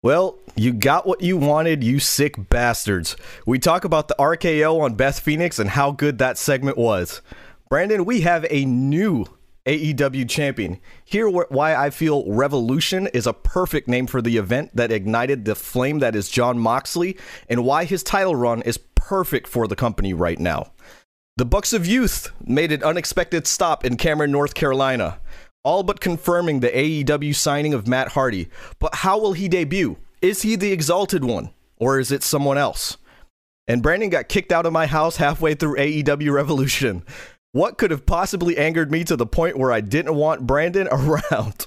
Well, you got what you wanted, you sick bastards. We talk about the RKO on Beth Phoenix and how good that segment was. Brandon, we have a new AEW champion. Here, why I feel Revolution is a perfect name for the event that ignited the flame that is Jon Moxley, and why his title run is perfect for the company right now. The Bucks of Youth made an unexpected stop in Cameron, North Carolina, all but confirming the AEW signing of Matt Hardy. But how will he debut? Is he the exalted one, or is it someone else? And Brandon got kicked out of my house halfway through AEW Revolution. What could have possibly angered me to the point where I didn't want Brandon around?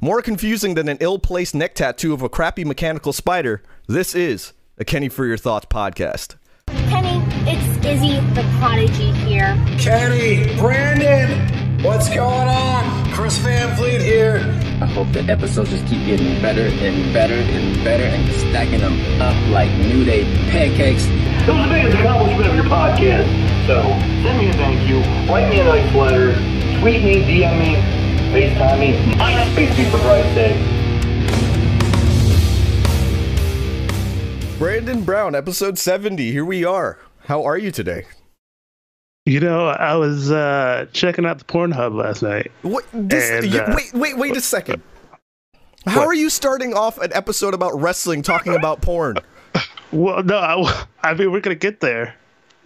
More confusing than an ill placed neck tattoo of a crappy mechanical spider, this is a Kenny for Your Thoughts podcast. Kenny, it's Izzy the Prodigy here. Kenny, Brandon, what's going on? Chris Van Fleet here. I hope the episodes just keep getting better and better and better and stacking them up like New Day pancakes. It was the biggest accomplishment of your podcast. So send me a thank you, write me a nice letter, tweet me, DM me, FaceTime me, MySpace me for Christ's sake. Brandon Brown, episode 70. Here we are. How are you today? You know, I was uh, checking out the Pornhub last night. What? This, And, you- uh, wait, wait, wait a second. How What? are you starting off an episode about wrestling talking about porn? Well, no, I, I mean we're gonna get there.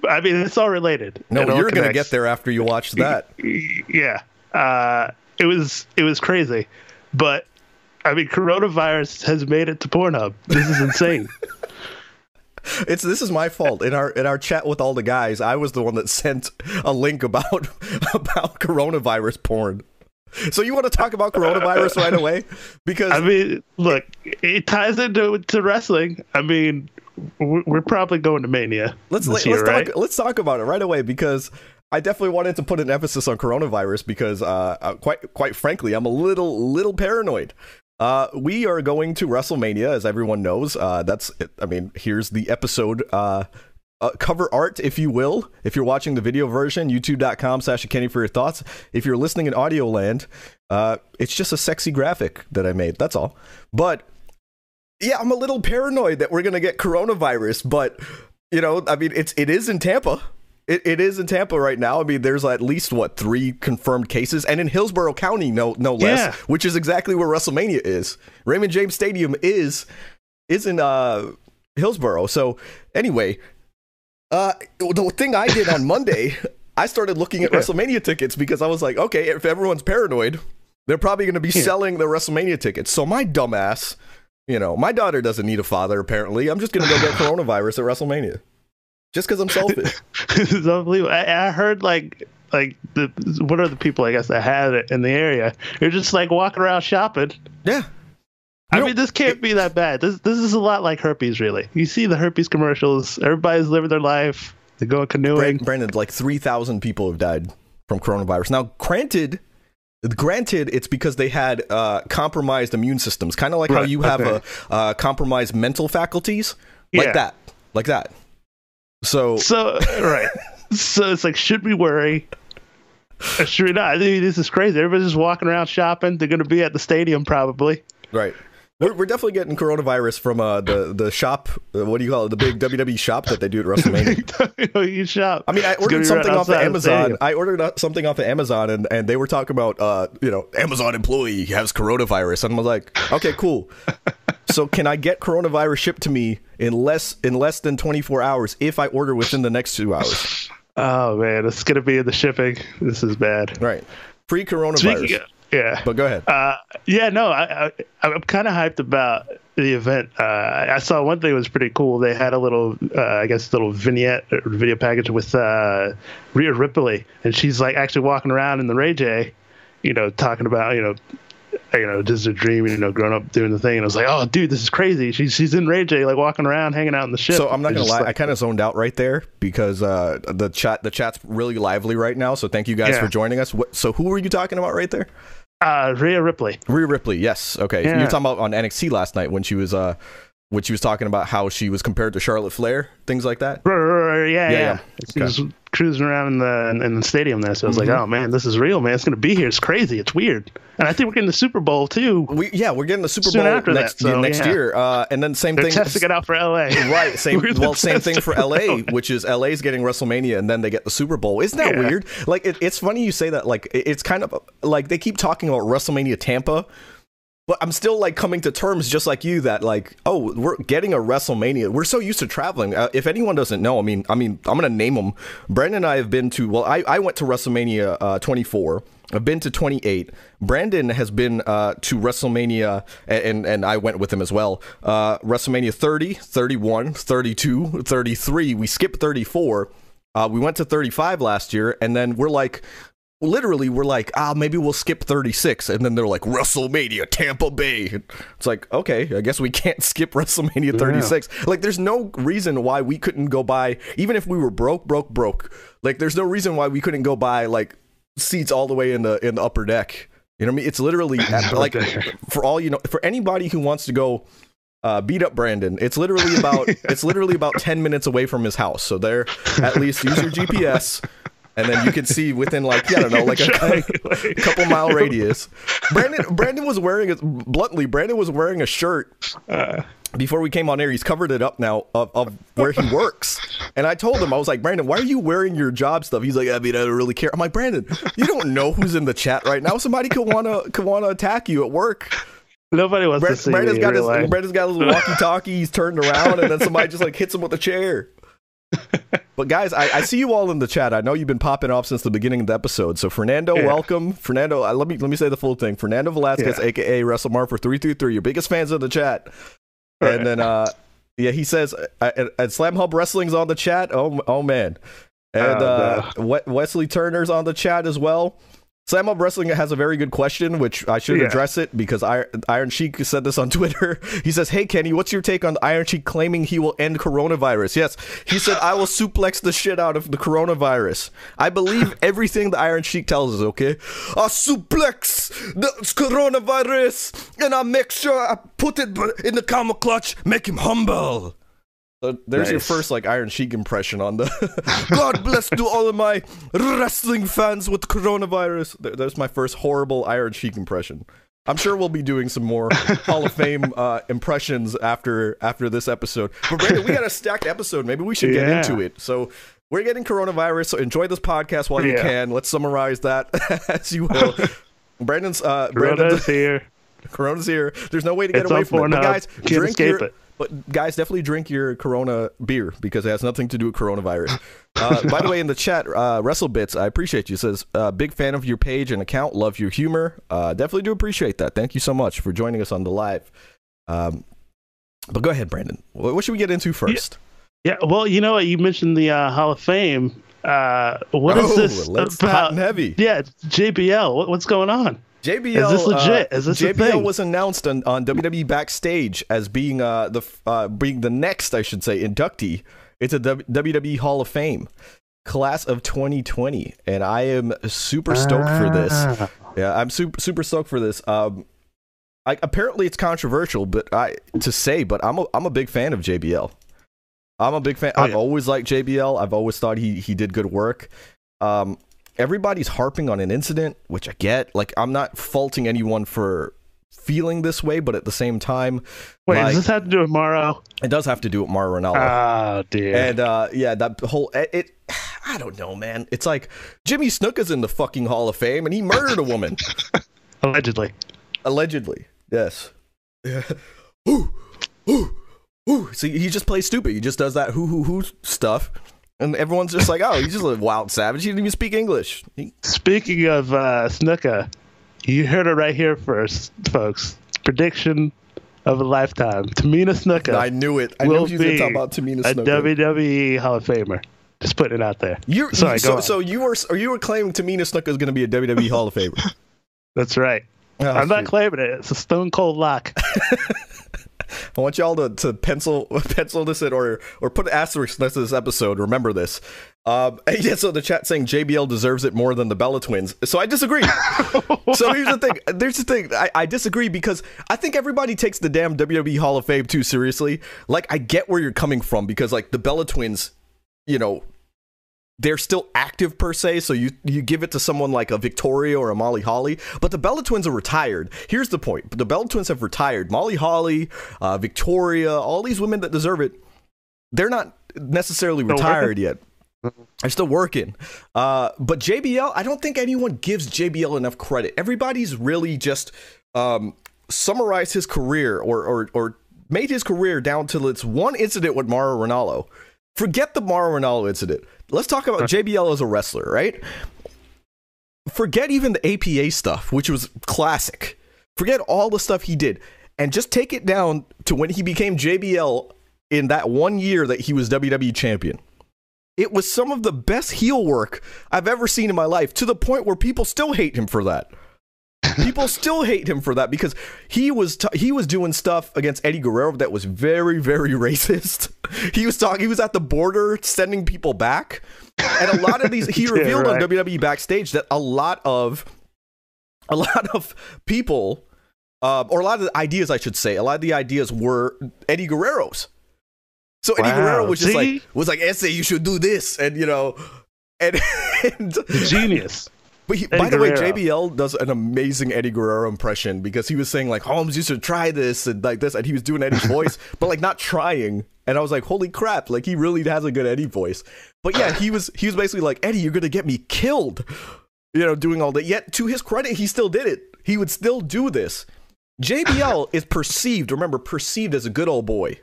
I mean it's all related. No, all you're going to get there after you watch that. Yeah, uh, it was it was crazy, but I mean coronavirus has made it to Pornhub. This is insane. It's this is my fault. In our in our chat with all the guys, I was the one that sent a link about about coronavirus porn. So you want to talk about coronavirus right away? Because I mean, look, it ties into to wrestling. I mean, we're, probably going to Mania. let's let's year, talk right? let's talk about it right away because I definitely wanted to put an emphasis on coronavirus because uh, uh, quite quite frankly, I'm a little little paranoid. Uh, we are going to WrestleMania, as everyone knows. Uh, that's I mean, here's the episode. Uh, uh, cover art, if you will. If you're watching the video version, youtube.com slash Kenny for your thoughts. If you're listening in audio land, uh, it's just a sexy graphic that I made. That's all. But yeah, I'm a little paranoid that we're gonna get coronavirus, but you know, I mean, it's it is in Tampa. It, it is in Tampa right now. I mean, there's at least what three confirmed cases, and in Hillsborough County, no no less, Yeah. which is exactly where WrestleMania is. Raymond James Stadium is is in uh Hillsborough. So anyway, uh, the thing I did on Monday, I started looking at Yeah. WrestleMania tickets because I was like, okay, if everyone's paranoid, they're probably going to be Yeah. selling the WrestleMania tickets. So my dumbass, you know, my daughter doesn't need a father. Apparently, I'm just going to go get coronavirus at WrestleMania, just because I'm selfish. it's unbelievable. I, I heard like like the what are the people I guess that had it in the area? You're just like walking around shopping. yeah. I You know, mean, this can't be that bad. This this is a lot like herpes, really. You see the herpes commercials. Everybody's living their life. They go canoeing. Brandon, like 3,000 people have died from coronavirus. Now, granted, granted, it's because they had uh, compromised immune systems, kind of like how you have okay. a uh, compromised mental faculties, like Yeah. that, like that. So, So right. so it's like, should we worry? Or should we not? I mean, this is crazy. Everybody's just walking around shopping. They're going to be at the stadium probably. right. We're, we're definitely getting coronavirus from uh, the the shop. Uh, what do you call it? The big WWE shop that they do at WrestleMania. you shop. I mean, I ordered something right off of the Amazon. I ordered uh, something off of Amazon, and, and they were talking about, uh, you know, Amazon employee has coronavirus, and I was like, okay, cool. So can I get coronavirus shipped to me in less in less than 24 hours if I order within the next two hours? Oh man, it's going to be in the shipping. This is bad. Right, pre coronavirus. Yeah. but go ahead. Uh, yeah, no, I, I I'm kind of hyped about the event. Uh, I I saw one thing was pretty cool. They had a little, uh, I guess, little vignette or video package with uh, Rhea Ripley, and she's like actually walking around in the Ray J, you know, talking about you know. You know, just a dream. You know, growing up doing the thing, and I was like, "Oh, dude, this is crazy." She's she's in Ray J, like walking around, hanging out in the ship. so I'm not It's gonna lie, like- I kind of zoned out right there because uh, the chat the chat's really lively right now. So thank you guys Yeah. for joining us. What, so who were you talking about right there? uh, Rhea Ripley. Rhea Ripley, yes. Okay. Yeah. You were talking about on NXT last night when she was uh which he was talking about how she was compared to Charlotte Flair, things like that. Yeah, Yeah, yeah. She Okay. was cruising around in the in the stadium there, so I was like, oh man, this is real, man. It's gonna be here. It's crazy. It's weird. And I think we're getting the Super Bowl too. We yeah, we're getting the Super Soon Bowl after that, next so, next yeah. year, uh, and then same They're thing. testing it out for LA. Right, same. Well, same thing for LA, which is LA's getting WrestleMania, and then they get the Super Bowl. Isn't that weird? Like, it, it's funny you say that. Like, it- it's kind of like they keep talking about WrestleMania Tampa, but I'm still like coming to terms, just like you, that like, oh, we're getting a WrestleMania. We're so used to traveling. Uh, if anyone doesn't know, I mean, I mean, I'm gonna name them. Brandon and I have been to. Well, I I went to WrestleMania uh, 24. I've been to 28. Brandon has been uh, to WrestleMania, and, and I went with him as well. Uh, WrestleMania 30, 31, 32, 33. We skipped 34. Uh, we went to 35 last year, and then we're like, literally, we're like, ah, maybe we'll skip 36. And then they're like, WrestleMania Tampa Bay. It's like, okay, I guess we can't skip WrestleMania 36. Like, there's no reason why we couldn't go by, even if we were broke, broke, broke. Like, there's no reason why we couldn't go buy like seats all the way in the in the upper deck. You know what I mean? It's literally at, like for all you know, for anybody who wants to go uh, beat up Brandon, it's literally about it's literally about ten minutes away from his house. So there, at least use your GPS, and then you can see within like yeah, I don't know, like a Triangulate. couple mile radius. Brandon Brandon was wearing a bluntly. Brandon was wearing a shirt uh. before we came on air. He's covered it up now of, of where he works. And I told him I was like, Brandon, why are you wearing your job stuff? He's like, I mean, I don't really care. I'm like, Brandon, you don't know who's in the chat right now. Somebody could wanna could wanna attack you at work. Nobody wants Brand- to see Brandon's got his life. Brandon's got his walkie-talkie. He's turned around, and then somebody just like hits him with a chair. But guys, I, I see you all in the chat. I know you've been popping off since the beginning of the episode. So Fernando, Yeah. welcome. Fernando, uh, let me let me say the full thing. Fernando Velasquez, Yeah. aka WrestleMar for three three three, your biggest fans in the chat. And then uh yeah, he says uh, and, and Slam Hub Wrestling's on the chat. Oh oh man. And Oh, uh, Wesley Turner's on the chat as well. Slam Up Wrestling has a very good question, which I should Yeah. address it because Iron, Iron Sheik said this on Twitter. He says, "Hey Kenny, what's your take on Iron Sheik claiming he will end coronavirus?" Yes, he said, "I will suplex the shit out of the coronavirus." I believe everything the Iron Sheik tells us. Okay, I suplex the coronavirus, and I make sure I put it in the camel clutch, make him humble. So there's your first like Iron Sheik impression on the. God bless to all of my wrestling fans with coronavirus. There's my first horrible Iron Sheik impression. I'm sure we'll be doing some more Hall of Fame uh, impressions after after this episode. But Brandon, we got a stacked episode. Maybe we should get Yeah. into it. So we're getting coronavirus. So enjoy this podcast while you can. Let's summarize that as you will. Brandon's uh, Corona's Brandon's here. Corona's here. There's no way to get It's away from it. But guys, Can't drink escape your, it. But guys, definitely drink your Corona beer because it has nothing to do with coronavirus. Uh, by the way, in the chat, uh, WrestleBits, I appreciate you. Says uh, big fan of your page and account. Love your humor. Uh, definitely do appreciate that. Thank you so much for joining us on the live. Um, but go ahead, Brandon. What, should we get into first? Yeah, well, you know what? You mentioned the uh, Hall of Fame. Uh, what is Oh, this let's about? hot and heavy. Yeah, JBL. What, what's going on? JBL Is this legit? uh, Is this JBL was announced on, on WWE backstage as being uh the uh being the next I should say inductee. It's a W- WWE Hall of Fame class of 2020, and I am super stoked for this. Ah. Yeah, I'm super super stoked for this. Um, I, apparently it's controversial, but I to say, but I'm a I'm a big fan of JBL. I'm a big fan. Oh, I've always liked JBL. I've always thought he he did good work. Um, everybody's harping on an incident, which I get. Like I'm not faulting anyone for feeling this way, but at the same time, Wait, like, does this have to do with Mauro? it does have to do with Mauro Ranallo. Oh, dear. And uh, yeah, that whole it, it. I don't know, man. It's like Jimmy Snuka is in the fucking Hall of Fame, and he murdered a woman. Allegedly. Allegedly, yes. Yeah. Ooh, ooh, ooh. See, he just plays stupid. He just does that hoo hoo hoo stuff, and everyone's just like, "Oh, he's just a wild savage. He didn't even speak English." He, Speaking of uh, Snuka, you heard it right here first, folks. Prediction of a lifetime. Tamina Snuka I knew it. I knew you was going to talk about Tamina a WWE Hall of Famer. Just putting it out there. You're, Sorry, so, so you were, or you were claiming Tamina Snuka is going to be a WWE Hall of Famer. That's right. Oh, I'm not claiming it. It's a stone cold lock. I want y'all to, to pencil pencil this in or or put an asterisk next to this episode. Remember this. Um, yeah, so the chat saying JBL deserves it more than the Bella Twins. So I disagree. so here's the thing. There's the thing. I, I disagree because I think everybody takes the damn WWE Hall of Fame too seriously. Like I get where you're coming from because like the Bella Twins, you know, they're still active per se, so you you give it to someone like a Victoria or a Molly Holly. But the Bella Twins are retired. Here's the point: the Bella Twins have retired. Molly Holly, uh, Victoria, all these women that deserve it, they're not necessarily retired yet. They're still working. Uh, but JBL, I don't think anyone gives JBL enough credit. Everybody's really just um, summarized his career or, or or made his career down to its one incident with Mauro Ranallo. Forget the Mauro Ranallo incident. Let's talk about JBL as a wrestler, right? Forget even the APA stuff, which was classic. Forget all the stuff he did and just take it down to when he became JBL in that one year that he was WWE champion. It was some of the best heel work I've ever seen in my life to the point where people still hate him for that. People still hate him for that because he was t- he was doing stuff against Eddie Guerrero that was very very racist. He was talking he was at the border sending people back. And a lot of these he Yeah, revealed right. on WWE backstage that a lot of a lot of people uh, or a lot of the ideas I should say, a lot of the ideas were Eddie Guerrero's. So Eddie Wow. Guerrero was just See? like was like, "Essay, you should do this," and you know, and, and Genius. But he, by the way, JBL does an amazing Eddie Guerrero impression because he was saying like Holmes, used to try this and like this, and he was doing Eddie's voice, but like not trying. And I was like, holy crap! Like he really has a good Eddie voice. But yeah, he was he was basically like Eddie, you're gonna get me killed, you know, doing all that. Yet to his credit, he still did it. He would still do this. JBL is perceived, remember, perceived as a good old boy.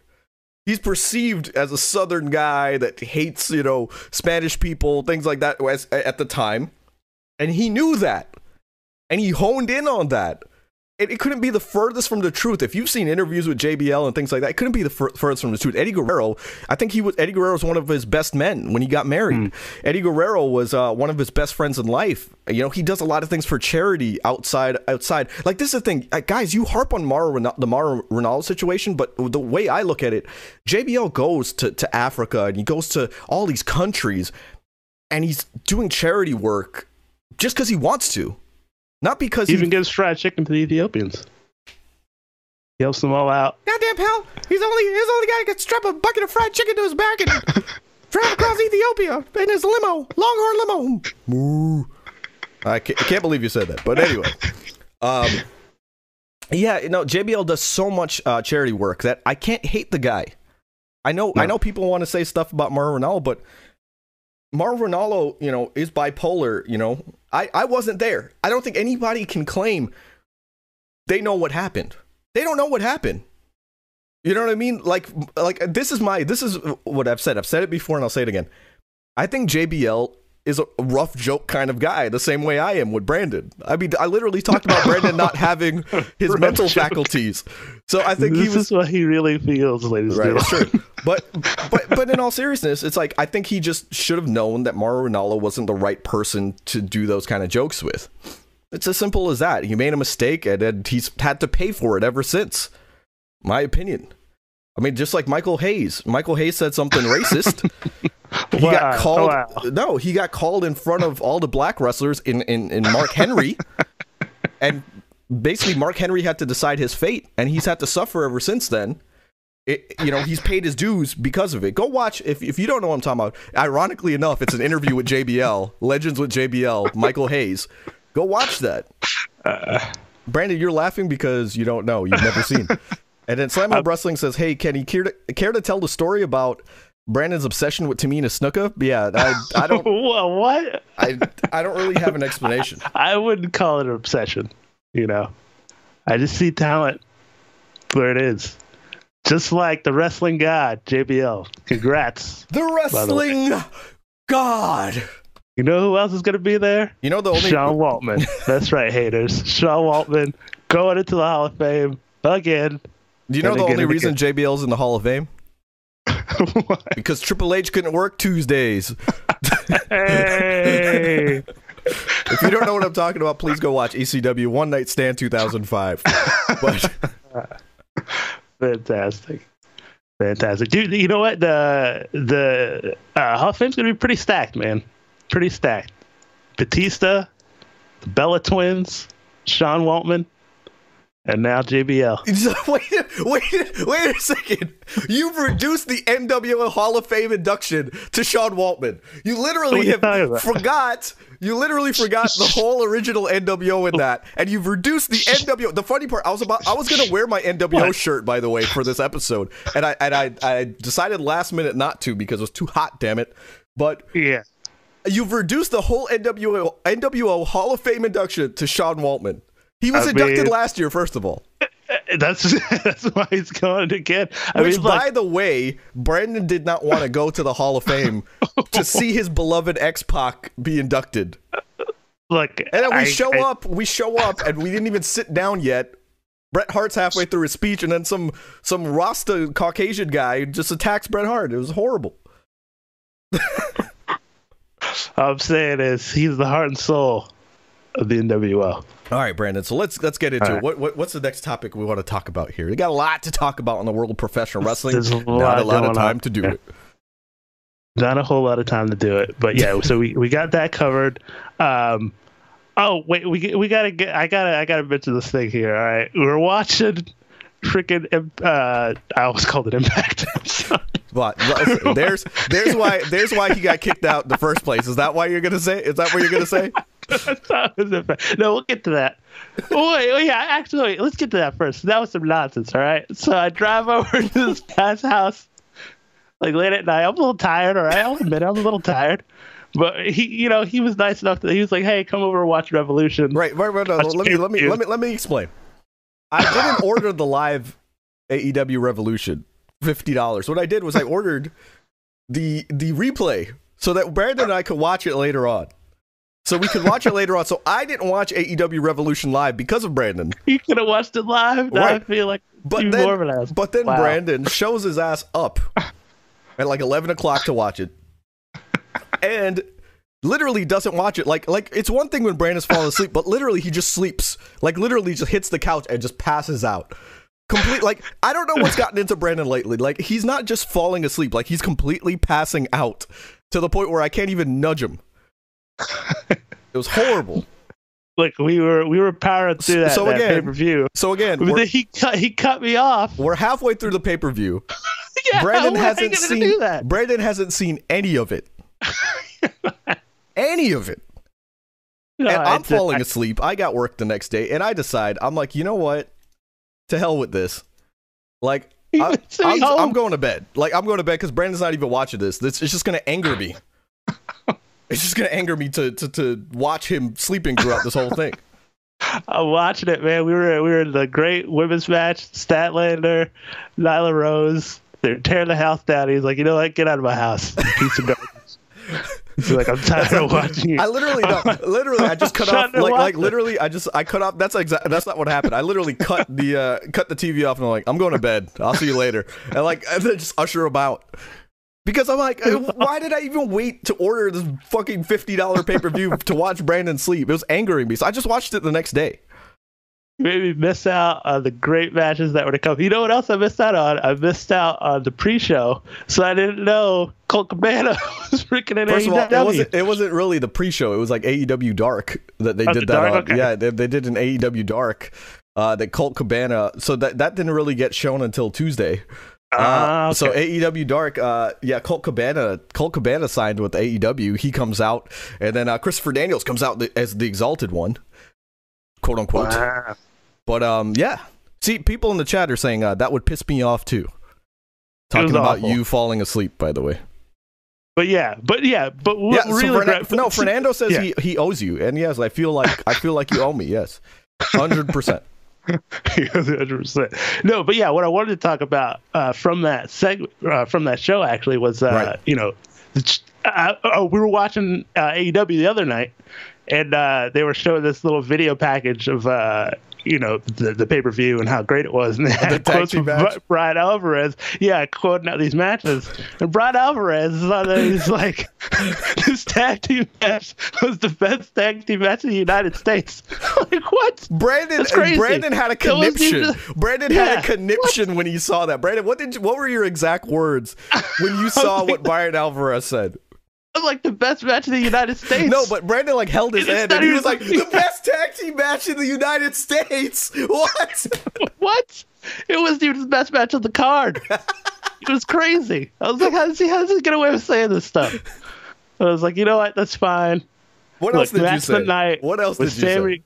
He's perceived as a southern guy that hates, you know, Spanish people, things like that as, at the time. And he knew that. And he honed in on that. It, it couldn't be the furthest from the truth. If you've seen interviews with JBL and things like that, it couldn't be the fur- furthest from the truth. Eddie Guerrero, I think he was Eddie Guerrero was one of his best men when he got married. Eddie Guerrero was uh, one of his best friends in life. You know, he does a lot of things for charity outside. Outside, like this is the thing, uh, guys. You harp on Mauro Ranallo, the Mauro Ranallo situation, but the way I look at it, JBL goes to to Africa and he goes to all these countries, and he's doing charity work just because he wants to, not because He he even gives fried chicken to the Ethiopians. He helps them all out. Goddamn pal, he's only he's only guy who can strap a bucket of fried chicken to his back and drive across Ethiopia in his limo, Longhorn limo. Moo. I can't, I can't believe you said that, but anyway, um, yeah, you know, JBL does so much uh, charity work that I can't hate the guy. I know, I know people want to say stuff about Mauro Ranallo, but Mauro Ranallo, you know, is bipolar. You know, I I wasn't there. I don't think anybody can claim they know what happened. They don't know what happened. You know what I mean? Like, like this is my this is what I've said. I've said it before, and I'll say it again. I think JBL is a rough joke kind of guy, the same way I am with Brandon. I mean, I literally talked about Brandon not having his Rough mental joke. faculties. So I think he was is what he really feels, ladies right. and gentlemen. true. But but but in all seriousness, it's like I think he just should have known that Mauro Ranallo wasn't the right person to do those kind of jokes with. It's as simple as that. He made a mistake, and, and he's had to pay for it ever since. My opinion. I mean, just like Michael Hayes. Michael Hayes said something racist. He Wow. got called. Wow. No, he got called in front of all the black wrestlers in in, in Mark Henry, and basically Mark Henry had to decide his fate, and he's had to suffer ever since then. It, you know, he's paid his dues because of it. Go watch if if you don't know what I'm talking about. Ironically enough, it's an interview with JBL, Legends with JBL, Michael Hayes. Go watch that. Uh. Brandon, you're laughing because you don't know. You've never seen. And then Slam Up Wrestling says, "Hey, can you care to, care to tell the story about Brandon's obsession with Tamina Snuka?" Yeah, I, I don't, what? I, I don't really have an explanation. I wouldn't call it an obsession. You know, I just see talent where it is. Just like the wrestling god, JBL. Congrats. The the wrestling god. You know who else is going to be there? You know the only Sean Waltman. That's right, haters. Sean Waltman going into the Hall of Fame again. Do you know the only reason reason JBL's in the Hall of Fame? Because Triple H couldn't work Tuesdays. hey! If you don't know what I'm talking about, please go watch ECW One Night Stand 2005. But Fantastic. Fantastic, dude. You know what? The the uh, Hall of Fame's gonna be pretty stacked, man. Pretty stacked. Batista, the Bella Twins, Sean Waltman, and now JBL. wait, wait, wait a second. You've reduced the NWO Hall of Fame induction to Sean Waltman. You literally have forgot. You literally forgot the whole original NWO in that, and you've reduced the NWO. The funny part, I was about, I was gonna wear my NWO What? shirt, by the way, for this episode, and I and I, I decided last minute not to because it was too hot. Damn it! But Yeah. you've reduced the whole NWO NWO Hall of Fame induction to Sean Waltman. He was I inducted mean- last year, first of all. That's that's why he's going again. I Which, mean, by the way, Brandon did not want to go to the Hall of Fame to see his beloved X Pac be inducted. look, And then we I- show I- up, we show up, and we didn't even sit down yet. Bret Hart's halfway through his speech, and then some some Rasta Caucasian guy just attacks Bret Hart. It was horrible. I'm saying is he's the heart and soul the NWO. All right, Brandon. So let's let's get into right. What, what what's the next topic we want to talk about here? We got a lot to talk about in the world of professional wrestling. There's a Not a lot of time to do there. it. Not a whole lot of time to do it, but yeah. so we, we got that covered. Um, oh wait, we we gotta get. I gotta I gotta mention this thing here. All right, we're watching freaking. Uh, I always called it Impact. But there's there's why there's why he got kicked out in the first place. Is that why you're gonna say? Is that what you're gonna say? No, we'll get to that. Oh, wait, wait, yeah, actually, wait, let's get to that first. That was some nonsense, all right? So I drive over to this guy's house, like late at night. I'm a little tired, all right? I'll admit I'm a little tired. But he, you know, he was nice enough that he was like, "Hey, come over and watch Revolution." Right, right, right. No, let me let me let me let me explain. I didn't order the live AEW Revolution fifty dollars. What I did was I ordered the the replay so that Brandon and I could watch it later on. So we could watch it later on. So I didn't watch AEW Revolution live because of Brandon. You could have watched it live. Now I feel like But then, more of an ass. but then Wow. Brandon shows his ass up at like eleven o'clock to watch it, and literally doesn't watch it. Like like it's one thing when Brandon's falling asleep, but literally he just sleeps. Like literally just hits the couch and just passes out. Complete like I don't know what's gotten into Brandon lately. Like he's not just falling asleep, like he's completely passing out to the point where I can't even nudge him. It was horrible. Look, we were we were powering through that, So that again, pay per view. So again, But we're, then he cut he cut me off. we're halfway through the pay per view. Yeah, Brandon am hasn't seen that. Brandon hasn't seen any of it. any of it. No, and I'm falling I- asleep. I got work the next day, and I decide I'm like, you know what? To hell with this. Like, I, I'm. I'm going to bed. Like, I'm going to bed because Brandon's not even watching this. This it's just going to anger me. It's just going to anger me to, to to watch him sleeping throughout this whole thing. I'm watching it, man. We were we were in the great women's match. Statlander, Nyla Rose. They're tearing the house down. He's like, you know what? Get out of my house, piece of garbage. He's like, I'm tired of watching you. I literally, no, literally, I just cut off, like, like literally, I just, I cut off. That's exactly, that's not what happened. I literally cut the, uh, cut the TV off, and I'm like, I'm going to bed. I'll see you later, and like, and then just usher about. out. Because I'm like, why did I even wait to order this fucking fifty dollar pay per view to watch Brandon sleep? It was angering me, so I just watched it the next day. made me miss out on the great matches that were to come. You know what else I missed out on? I missed out on the pre-show, so I didn't know Colt Cabana was freaking in First of all, it wasn't, it wasn't really the pre-show. It was like AEW Dark that they Oh, did the that. Okay. Yeah, they, they did an AEW Dark. Uh, that Colt Cabana. So that that didn't really get shown until Tuesday. Ah, Uh, So. AEW Dark, uh, yeah, Colt Cabana, Colt Cabana signed with AEW. He comes out, and then uh, Christopher Daniels comes out the, as the Exalted One, quote unquote. Wow. But um, yeah. See, people in the chat are saying uh, that would piss me off too. Talking about awful. you falling asleep, by the way. But yeah, but yeah, but what yeah, so really Fernan- gra- no, Fernando says yeah. he, he owes you, and yes, I feel like I feel like you owe me. Yes, hundred percent. 100%. No, but yeah, what I wanted to talk about uh, from that seg- uh, from that show actually was, uh, Right. you know, the ch- uh, uh, we were watching uh, AEW the other night, and uh, they were showing this little video package of uh, you know the, the pay per view and how great it was, and they had tag quotes from match? Bryan Alvarez, yeah, quoting out these matches, and Bryan Alvarez is on there. He's like, "This tag team match was the best tag team match in the United States." like what? Brandon. Brandon had a conniption. even- Brandon had Yeah. a conniption when he saw that. Brandon, what did you, what were your exact words when you saw what Bryan Alvarez said? Was like the best match in the United States. No, but Brandon like held his head and he was like, "The best tag team match in the United States." What? what? It wasn't even the best match on the card. it was crazy. I was like, how does he how does he get away with saying this stuff? I was like, you know what? That's fine. What Look, else did you say? the night. What else did you say?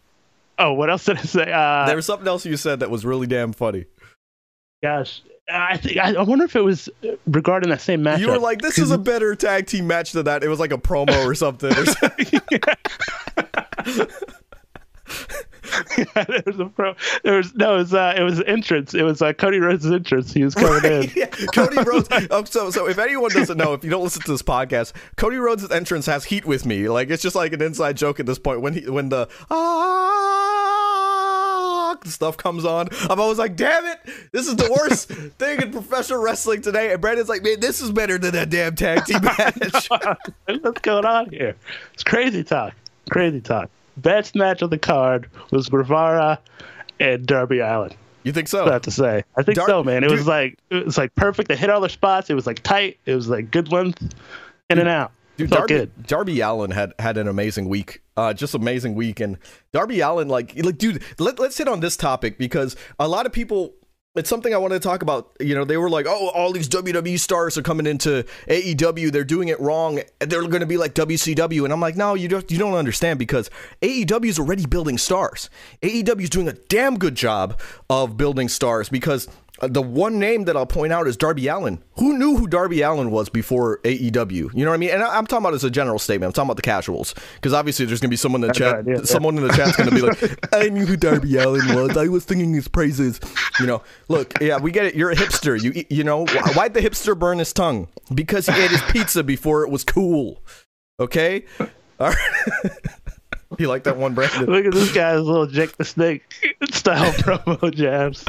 Oh, what else did I say? Uh, There was something else you said that was really damn funny. gosh, I think I, I wonder if it was regarding that same match. You were like, "This is a better tag team match than that." It was like a promo or something. Or something. there was a pro. There was no. It was uh, it was entrance. It was uh, Cody Rhodes' entrance. He was coming in. Yeah, Cody Rhodes. Oh, so, so if anyone doesn't know, if you don't listen to this podcast, Cody Rhodes' entrance has heat with me. Like it's just like an inside joke at this point. When he, when the ah stuff comes on, I'm always like, "Damn it, this is the worst thing in professional wrestling today." And Brandon's like, "Man, this is better than that damn tag team match." What's going on here? It's crazy talk. Crazy talk. Best match of the card was Guevara and Darby Allin. you think I so? have to say. I think Dar- so, man. It dude- was like it was like perfect. They hit all their spots. It was like tight. It was like good length, in and out. Dude, Darby, good. Darby Allin had had an amazing week. Uh, just amazing week, and Darby Allin, like, like, dude, let, let's hit on this topic because a lot of people. It's something I wanted to talk about. You know, they were like, "Oh, all these WWE stars are coming into AEW. They're doing it wrong. They're going to be like WCW." And I'm like, "No, you don't. You don't understand because AEW is already building stars. AEW is doing a damn good job of building stars because." Uh, The one name that I'll point out is Darby Allin. Who knew who Darby Allin was before AEW? You know what I mean? And I- I'm talking about as a general statement. I'm talking about the casuals because obviously there's gonna be someone in the chat. yeah, someone in the chat's gonna be like, "I knew who Darby Allin was. I was singing his praises." You know, look, yeah, we get it. You're a hipster. You you know why- why'd the hipster burn his tongue? Because he ate his pizza before it was cool. Okay. All right. you like that one, Brandon? Look at this guy's little Jake the Snake style promo jabs.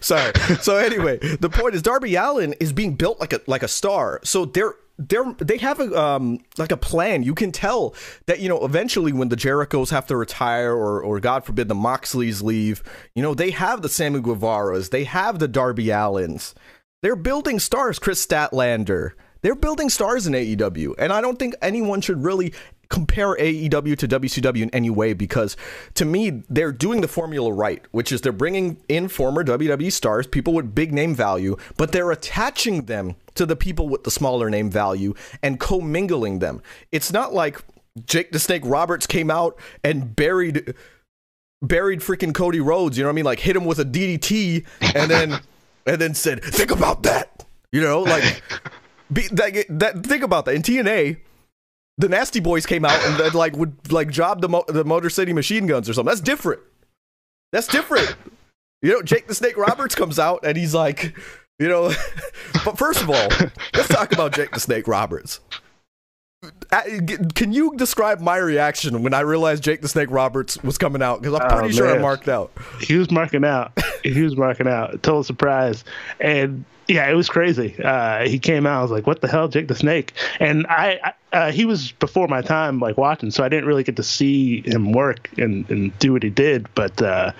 Sorry. So anyway, the point is Darby Allin is being built like a like a star. So they're they're they have a um like a plan. You can tell that you know eventually when the Jerichos have to retire or or God forbid the Moxleys leave, you know they have the Sammy Guevaras, they have the Darby Allins. They're building stars. Kris Statlander. They're building stars in AEW, and I don't think anyone should really compare AEW to WCW in any way because to me they're doing the formula right, which is they're bringing in former WWE stars, people with big name value, but they're attaching them to the people with the smaller name value and commingling them. It's not like Jake the Snake Roberts came out and buried buried freaking Cody Rhodes, you know what I mean? Like hit him with a DDT and then and then said, "Think about that." You know, like be, that, that think about that. In TNA, the Nasty Boys came out and like would like job the Mo- the Motor City Machine Guns or something. That's different. That's different. You know, Jake the Snake Roberts comes out and he's like, you know, but first of all, let's talk about Jake the Snake Roberts. Can you describe my reaction when I realized Jake the Snake Roberts was coming out? Because I'm Oh, pretty sure I marked out. He was marking out. he was marking out. Total surprise. And yeah, it was crazy. Uh, he came out. I was like, "What the hell, Jake the Snake?" And I, I uh, he was before my time, like watching, so I didn't really get to see him work and, and do what he did. But uh,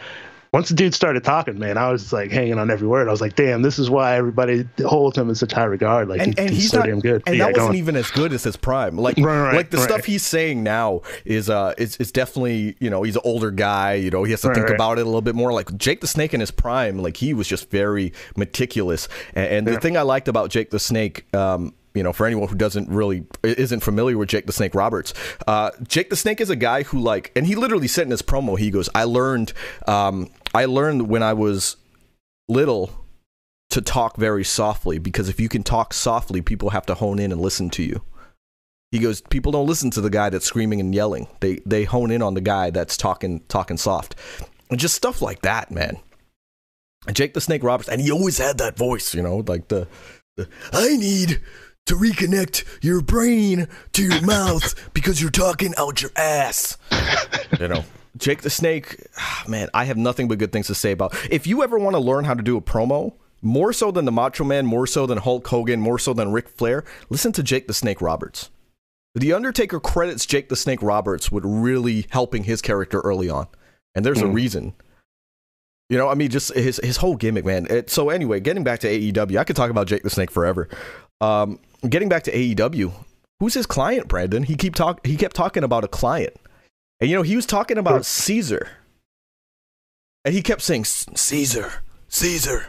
once the dude started talking, man, I was like hanging on every word. I was like, "Damn, this is why everybody holds him in such high regard." Like, and, and he's, he's so not, damn good. and Yeah, that wasn't on. even as good as his prime. Like, Right, right, like the right. stuff he's saying now is, uh, is, is definitely, you know, he's an older guy. You know, he has to think about it a little bit more. Like Jake the Snake in his prime, like he was just very meticulous. And, and the thing I liked about Jake the Snake, um, you know, for anyone who doesn't really isn't familiar with Jake the Snake Roberts, uh, Jake the Snake is a guy who like, and he literally said in his promo, he goes, "I learned, um, I learned when I was little to talk very softly because if you can talk softly, people have to hone in and listen to you. He goes, people don't listen to the guy that's screaming and yelling. They they hone in on the guy that's talking talking soft. And just stuff like that, man. Jake the Snake Roberts, and he always had that voice, you know, like the, the I need to reconnect your brain to your mouth because you're talking out your ass. you know, Jake the Snake, ah, man, I have nothing but good things to say about. If you ever want to learn how to do a promo, more so than the Macho Man, more so than Hulk Hogan, more so than Ric Flair, listen to Jake the Snake Roberts. The Undertaker credits Jake the Snake Roberts with really helping his character early on. And there's a reason. You know, I mean, just his his whole gimmick, man. It, so anyway, getting back to AEW, I could talk about Jake the Snake forever. Um, getting back to AEW, who's his client, Brandon? He keep talk he kept talking about a client, and you know he was talking about Caesar, and he kept saying Caesar, Caesar,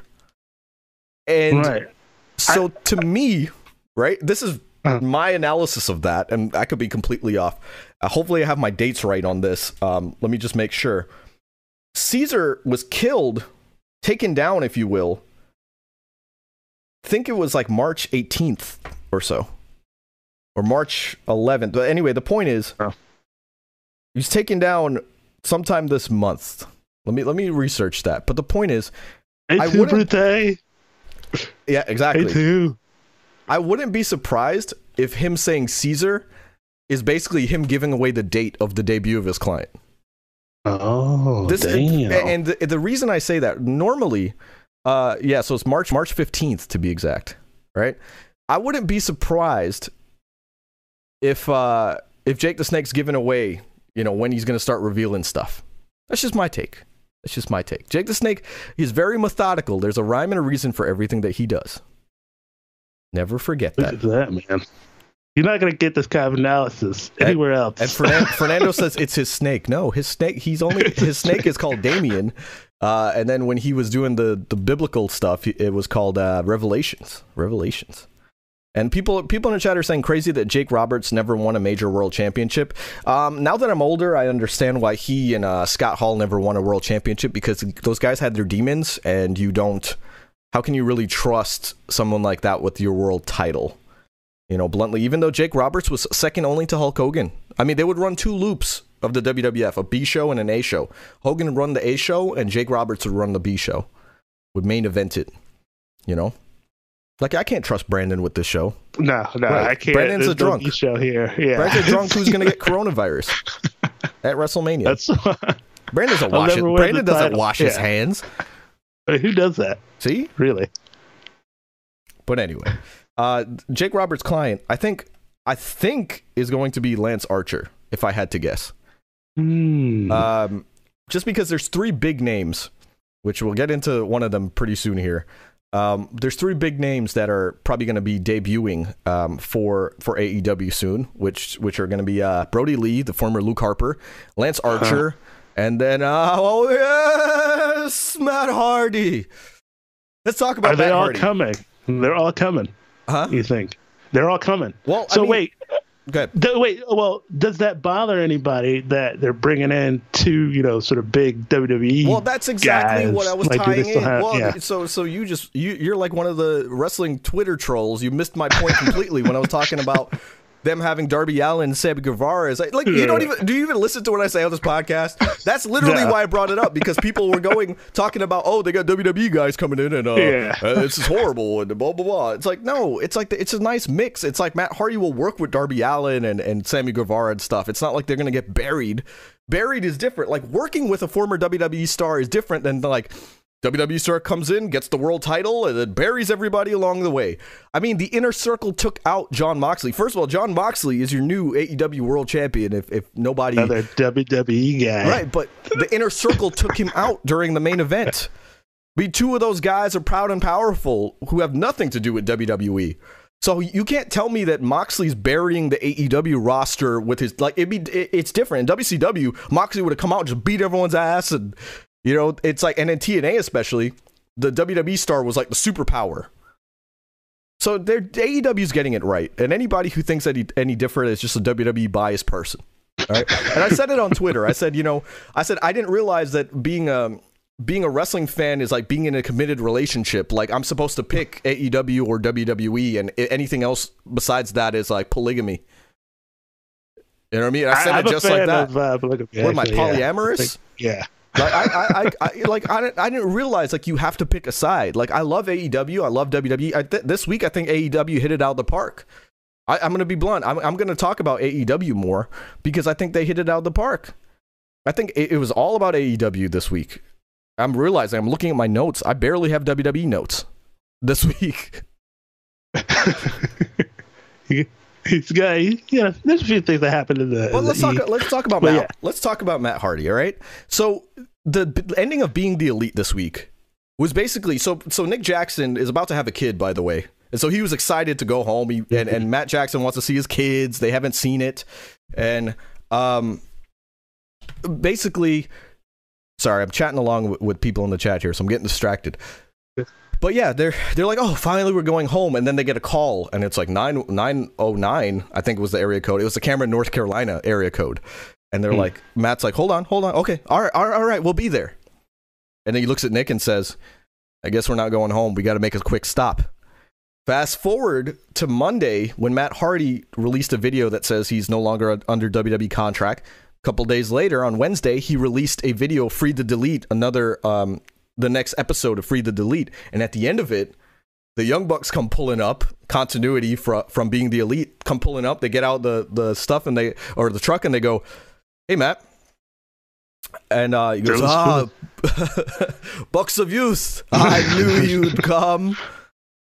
and right. so to me, right, this is Uh. my analysis of that, and I could be completely off. Uh, hopefully, I have my dates right on this. Um, let me just make sure. Caesar was killed, taken down, if you will. think it was like March 18th or so, or March 11th. But anyway, the point is, Oh. he was taken down sometime this month. Let me let me research that. But the point is, I wouldn't- yeah, exactly. Too. I wouldn't be surprised if him saying Caesar is basically him giving away the date of the debut of his client. Oh, This damn. and the, the reason I say that normally, uh, yeah, so it's March March fifteenth to be exact, right? I wouldn't be surprised if uh, if Jake the Snake's giving away, you know, when he's going to start revealing stuff. That's just my take. That's just my take. Jake the Snake, he's very methodical. There's a rhyme and a reason for everything that he does. Never forget Look that. at that, man. You're not going to get this kind of analysis anywhere else. And Fernan- Fernando says it's his snake. No, his snake. He's only his snake is called Damien. Uh, and then when he was doing the the biblical stuff, it was called uh, Revelations. Revelations. And people people in the chat are saying crazy that Jake Roberts never won a major world championship. Um, now that I'm older, I understand why he and uh, Scott Hall never won a world championship because those guys had their demons, and you don't. How can you really trust someone like that with your world title? You know, bluntly, even though Jake Roberts was second only to Hulk Hogan. I mean, they would run two loops of the WWF, a B show and an A show. Hogan would run the A show, and Jake Roberts would run the B show, would main event it. You know? Like, I can't trust Brandon with this show. no, no, Right. I can't. Brandon's There's a drunk. No show here. Yeah. Brandon's a drunk who's going to get coronavirus at WrestleMania. That's Brandon doesn't wash it. Brandon doesn't title. wash his Yeah. hands. who does that? See? Really? But anyway, uh, Jake Roberts' client, I think, I think is going to be Lance Archer, if I had to guess. Hmm. Um, just because there's three big names, which we'll get into one of them pretty soon here. Um, there's three big names that are probably going to be debuting um, for for AEW soon, which which are going to be uh, Brodie Lee, the former Luke Harper, Lance Archer, and then uh, oh yes, Matt Hardy. Let's talk about Are they Matt all Hardy. coming? They're all coming. Huh? You think they're all coming? Well, I so mean- wait, Go ahead. do, wait. Well, does that bother anybody that they're bringing in two, you know, sort of big WWE? Well, that's exactly guys? what I was Like, tying in. have- well, yeah. so so you just you you're like one of the wrestling Twitter trolls. You missed my point completely when I was talking about them having Darby Allin and Sammy Guevara. Is like, like you don't even do you even listen to what I say on this podcast? That's literally No. why I brought it up because people were going talking about oh they got WWE guys coming in and uh, Yeah. uh, this is horrible and blah blah blah. It's like no, it's like the, it's a nice mix. It's like Matt Hardy will work with Darby Allin and and Sammy Guevara and stuff. It's not like they're gonna get buried. Buried is different. Like working with a former WWE star is different than like WWE star comes in, gets the world title, and then buries everybody along the way. I mean, the inner circle took out Jon Moxley. First of all, Jon Moxley is your new AEW world champion. If if nobody another WWE guy. Right, but the inner circle took him out during the main event. Be two of those guys are proud and powerful who have nothing to do with WWE. So you can't tell me that Moxley's burying the AEW roster with his like it'd be it- it's different. In WCW, Moxley would have come out and just beat everyone's ass and you know, it's like and in TNA especially, the WWE star was like the superpower. So they're AEW's getting it right. And anybody who thinks any any different is just a WWE biased person. All right. And I said it on Twitter. I said, you know, I said I didn't realize that being a being a wrestling fan is like being in a committed relationship. Like I'm supposed to pick AEW or WWE, and anything else besides that is like polygamy. You know what I mean? I said I'm it just like that. Of, uh, what am I actually, yeah. polyamorous? Yeah. Like I, I, I, I like I didn't, I didn't realize like you have to pick a side. Like I love AEW, I love WWE. I th- this week I think AEW hit it out of the park. I, I'm gonna be blunt. I'm, I'm gonna talk about AEW more because I think they hit it out of the park. I think it, it was all about AEW this week. I'm realizing I'm looking at my notes. I barely have WWE notes this week. He's got, he, you know, there's a few things that happened in the. Well, let's the talk. E. Let's talk about But Matt. yeah. Let's talk about Matt Hardy. All right. So the ending of being the elite this week was basically so. So Nick Jackson is about to have a kid, by the way, and so he was excited to go home. He, and and Matt Jackson wants to see his kids. They haven't seen it, and um, basically, sorry, I'm chatting along with, with people in the chat here, so I'm getting distracted. But yeah, they're they're like, oh, finally we're going home, and then they get a call, and it's like nine nine oh nine, I think was the area code. It was the Cameron, North Carolina area code, and they're like, Matt's like, hold on, hold on, okay, all right, all right, all right, we'll be there. And then he looks at Nick and says, I guess we're not going home. We got to make a quick stop. Fast forward to Monday when Matt Hardy released a video that says he's no longer under WWE contract. A couple days later, on Wednesday, he released a video, Free to Delete, another um, the next episode of Free the Delete, and at the end of it, the Young Bucks come pulling up, continuity from from being the elite, come pulling up. They get out the the stuff and they or the truck and they go, "Hey Matt," and uh, he goes, "Ah, Bucks of Youth, I knew you'd come."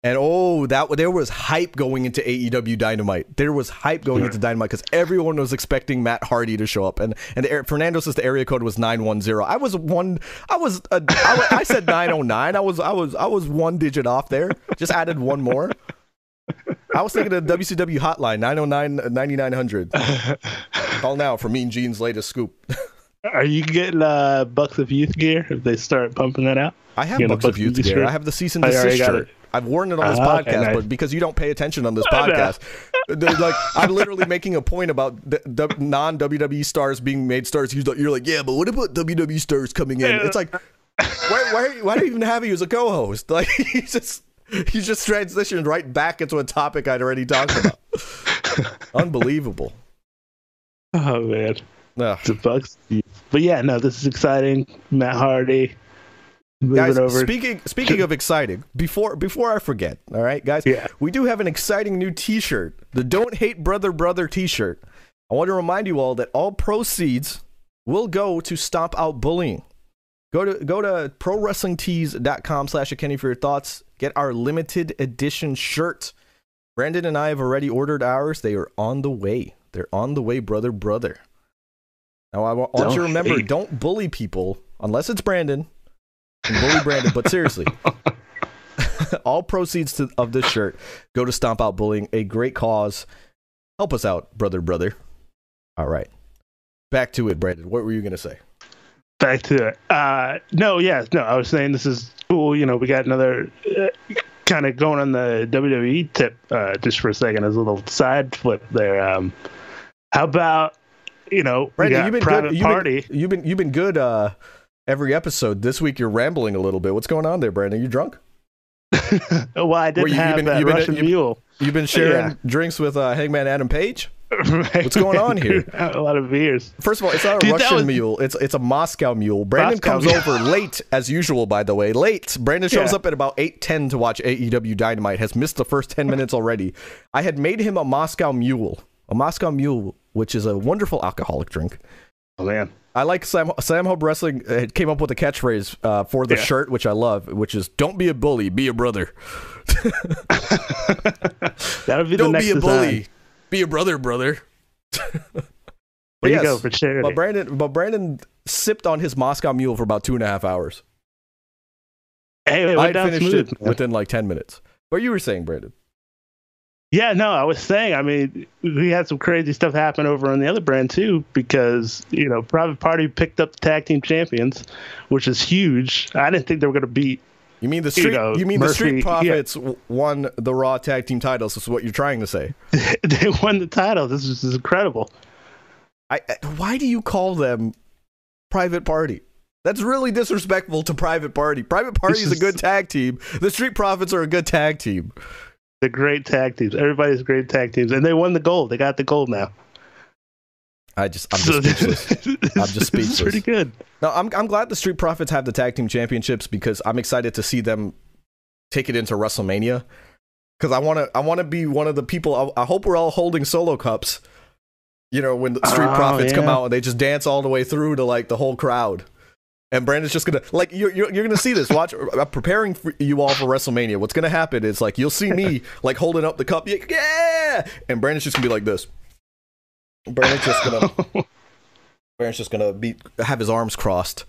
And oh, that there was hype going into AEW Dynamite. There was hype going into Dynamite because everyone was expecting Matt Hardy to show up. And and the, Fernando says the area code was nine one zero. I was one. I was. A, I, I said nine oh nine. I was. I was. I was one digit off there. Just added one more. I was thinking of the WCW hotline 909 9900. Call now for Mean Gene's latest scoop. Are you getting uh, Bucks of Youth gear if they start pumping that out? I have Bucks of Bucks of Youth Youth gear. shirt? I have the cease and desist shirt. I've worn it on this ah, okay, podcast, nice. but because you don't pay attention on this podcast, like I'm literally making a point about the, the non WWE stars being made stars. You're like, yeah, but what about WWE stars coming in? It's like, why, why, why do you even have you as a co-host? Like, he's just he's just transitioned right back into a topic I'd already talked about. Unbelievable. Oh man, Ugh. the Bucks. But yeah, no, this is exciting. Matt Hardy guys over. speaking speaking of exciting before before i forget all right guys Yeah. we do have an exciting new t-shirt the don't hate brother brother t-shirt. I want to remind you all that all proceeds will go to stomp out bullying. Go to go to prowrestlingtees.com slash kenny for your thoughts. Get our limited edition shirt. Brandon and i have already ordered ours. They are on the way. They're on the way brother brother. Now i wa- want you to remember hate. don't bully people unless it's brandon and bully Brandon. But seriously, all proceeds to, of this shirt go to Stomp Out Bullying, a great cause. Help us out, brother, brother. All right, back to it, Brandon. What were you gonna say? Back to it. Uh, no, yeah, no. I was saying this is cool. You know, we got another uh, kind of going on the WWE tip uh, just for a second as a little side flip there. Um, how about you know, Brandon, you've been good. You've party. been, you've been you've been good. Uh, every episode this week, you're rambling a little bit. What's going on there, Brandon? You drunk? well, I didn't you- you've have been- that you've been- Russian you've- mule. You've been sharing Yeah. drinks with uh, Hangman Adam Page. What's going on here? a lot of beers. First of all, it's not a Dude, Russian was- mule. It's it's a Moscow mule. Brandon Moscow comes mule. over late as usual. By the way, late. Brandon shows Yeah. up at about eight ten to watch AEW Dynamite. Has missed the first ten minutes already. I had made him a Moscow mule, a Moscow mule, which is a wonderful alcoholic drink. Oh man, I like Sam Sam Hub Wrestling uh, came up with a catchphrase uh, for the Yeah. shirt, which I love, which is "Don't be a bully, be a brother. that would be the Don't next be a design. bully, be a brother, brother." There you go for charity. But Brandon, but Brandon sipped on his Moscow Mule for about two and a half hours. hey, I finished smooth. it within like ten minutes. What you were saying, Brandon? Yeah, no, I was saying, I mean, we had some crazy stuff happen over on the other brand too, because, you know, Private Party picked up the tag team champions, which is huge. I didn't think they were going to beat. You mean the street? know, you mean the Street Profits w won the Raw Tag Team titles? Is what you're trying to say? they won the title. This is incredible. I, I- why do you call them Private Party? That's really disrespectful to Private Party. Private Party is a good tag team. The Street Profits are a good tag team. They're great tag teams. Everybody's great tag teams. And they won the gold. They got the gold now. I just I'm just speechless. I'm just speechless. pretty good. No, I'm I'm glad the Street Profits have the tag team championships because I'm excited to see them take it into WrestleMania. Because I want to I want to be one of the people. I, I hope we're all holding solo cups. You know, when the Street Oh, Profits come out and they just dance all the way through to like the whole crowd. And Brandon's just gonna like you're you're, you're gonna see this. Watch, I'm preparing for you all for WrestleMania. What's gonna happen is like you'll see me like holding up the cup, yeah, and Brandon's just gonna be like this. Brandon's just gonna Brandon's just gonna be have his arms crossed.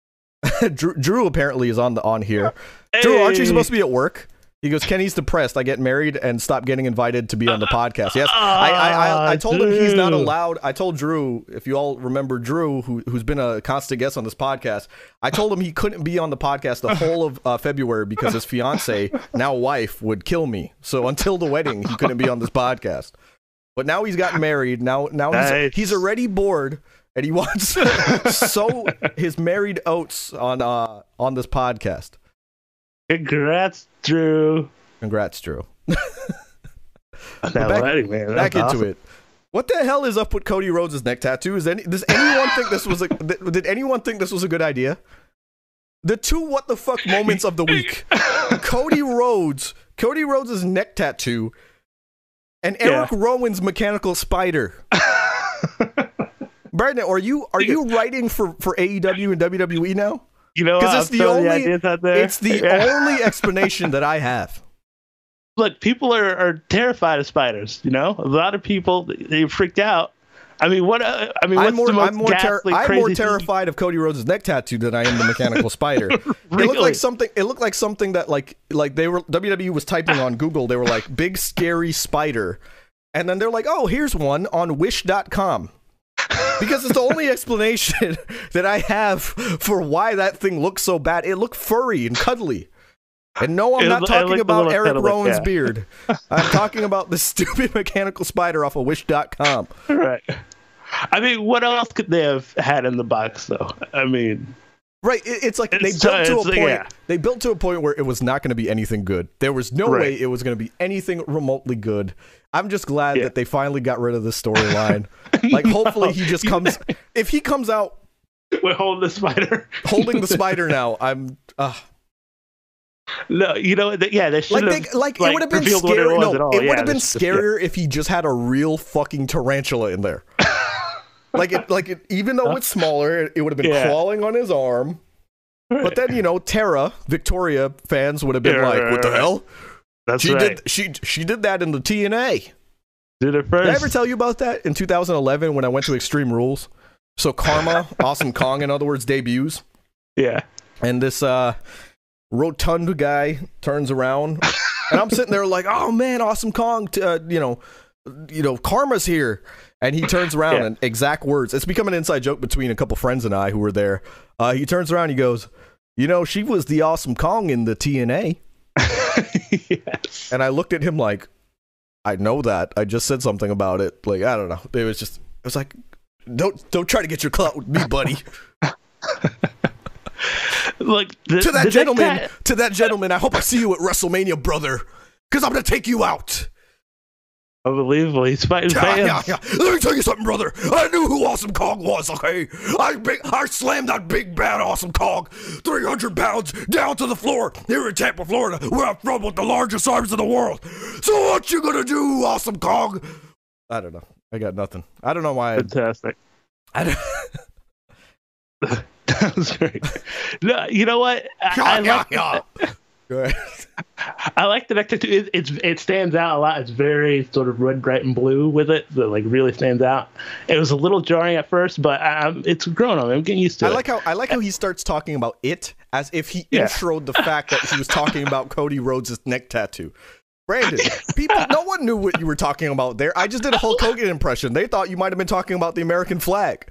Drew, Drew apparently is on the on here. Drew, aren't you supposed to be at work? He goes, Kenny's depressed. I get married and stop getting invited to be on the podcast. Yes, I, I, I, I told him he's not allowed. I told Drew, if you all remember Drew, who, who's been a constant guest on this podcast, I told him he couldn't be on the podcast the whole of uh, February because his fiance, now wife, would kill me. So until the wedding, he couldn't be on this podcast. But now he's gotten married. Now, now he's, Nice. he's already bored, and he wants so his married oats on uh, on this podcast. Congrats, Drew. Congrats, Drew. On back- wedding, man. Back That's into it. What the hell is up with Cody Rhodes' neck tattoo? Is any does anyone think this was a th- did anyone think this was a good idea? The two what the fuck moments of the week: Cody Rhodes, Cody Rhodes' neck tattoo, and Eric Rowan's mechanical spider. Brandon, are you are you writing for for AEW and WWE now? You know, Because it's the only ideas out there. it's the Yeah. only explanation that I have. look, people are, are terrified of spiders. You know, a lot of people they freaked out. I mean, what? Uh, I mean, what's I'm more, the most I'm more, ter- I'm more terrified of Cody Rhodes' neck tattoo than I am the mechanical spider. It looked like something. It looked like something that like like they were WWE was typing on Google. They were like big scary spider, and then they're like, oh, here's one on Wish.com. Because it's the only explanation that I have for why that thing looks so bad. It looked furry and cuddly. And no, I'm It not talking about Eric Rowan's yeah. beard. I'm talking about the stupid mechanical spider off of Wish.com. Right. I mean, what else could they have had in the box, though? I mean, Right, it's like they It's- built uh, to a uh, point. yeah. They built to a point where it was not going to be anything good. There was no Right. way it was going to be anything remotely good. I'm just glad Yeah. that they finally got rid of this storyline. like, hopefully, he just comes. If he comes out we're holding the spider. holding the spider now, I'm. Uh, No, you know, th- yeah, they should like, have. they, like, it would have been scarier. It, no, it would Yeah, have been this- yeah. scarier if he just had a real fucking tarantula in there. like it, like it, even though it's smaller, it would have been Yeah. crawling on his arm. But then you know, Tara, Victoria fans would have been like, right, "What the right. hell? That's she right. did she she did that in the TNA." Did it first. Did I ever tell you about that in 2011 when I went to Extreme Rules? So Karma, Awesome Kong, in other words, debuts, yeah. and this uh, rotund guy turns around, and I'm sitting there like, "Oh man, Awesome Kong, t- uh, you know, you know, Karma's here." And he turns around Yeah. and exact words. It's become an inside joke between a couple friends and I who were there. Uh, he turns around, he goes, "You know, she was the Awesome Kong in the TNA." yes. And I looked at him like, I know that. I just said something about it. Like, I don't know. It was just, it was like, don't don't try to get your clout with me, buddy. Look, the, to that gentleman, guy- to that gentleman. I hope I see you at WrestleMania, brother, because I'm gonna take you out. Unbelievable. He's fighting Yeah, yeah, yeah. Let me tell you something, brother. I knew who Awesome Kong was. Okay, I big, I slammed that big bad Awesome Kong, 300 pounds, down to the floor here in Tampa, Florida, where I'm from, with the largest arms in the world. So what you gonna do, Awesome Kong? I don't know. I got nothing. I don't know why. Fantastic. I don't, that was great. No, you know what? I, I yeah, like yeah, yeah. I like the neck tattoo. It, it's it stands out a lot. It's very sort of red, white, and blue with it. That like really stands out. It was a little jarring at first, but um, it's grown on me. I'm getting used to I it. like how I like how he starts talking about it as if he Yeah. introed the fact that he was talking about Cody Rhodes' neck tattoo. Brandon, people, no one knew what you were talking about there. I just did a Hulk Hogan impression. They thought you might have been talking about the American flag.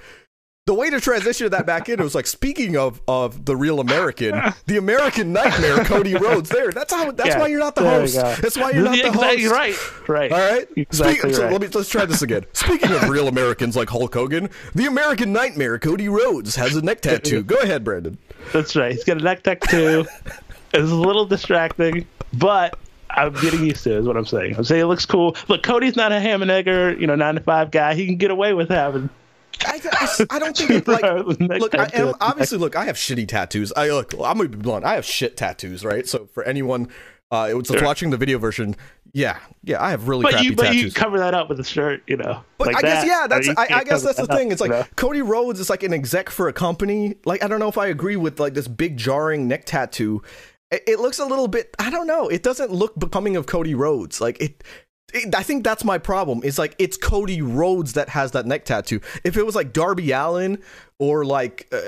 The way to transition that back in, it was like speaking of of the real American, the American nightmare, Cody Rhodes. There, that's how. That's Yeah, why you're not the host. That's why you're not the exactly host. right. Right. All right. Exactly Speak- so let me let's try this again. Speaking of real Americans like Hulk Hogan, the American Nightmare, Cody Rhodes, has a neck tattoo. Go ahead, Brandon. That's right. He's got a neck tattoo. it's a little distracting, but I'm getting used to it, is what I'm saying. I'm saying it looks cool. Look, Cody's not a ham and egger, you know, nine to five guy. He can get away with having. I, I, I don't think it, like look. I, obviously, look. I have shitty tattoos. I look. I'm gonna be blunt. I have shit tattoos, right? So for anyone, uh, it was Sure. watching the video version. Yeah, yeah. I have really But crappy you, but you tattoos. cover that up with a shirt, you know. But like I guess that, yeah, that's I, I guess that's the up, thing. It's like you know? Cody Rhodes is like an exec for a company. Like I don't know if I agree with like this big jarring neck tattoo. It, it looks a little bit. I don't know. It doesn't look becoming of Cody Rhodes. Like it. I think that's my problem. It's like it's Cody Rhodes that has that neck tattoo. If it was like Darby Allin or like uh,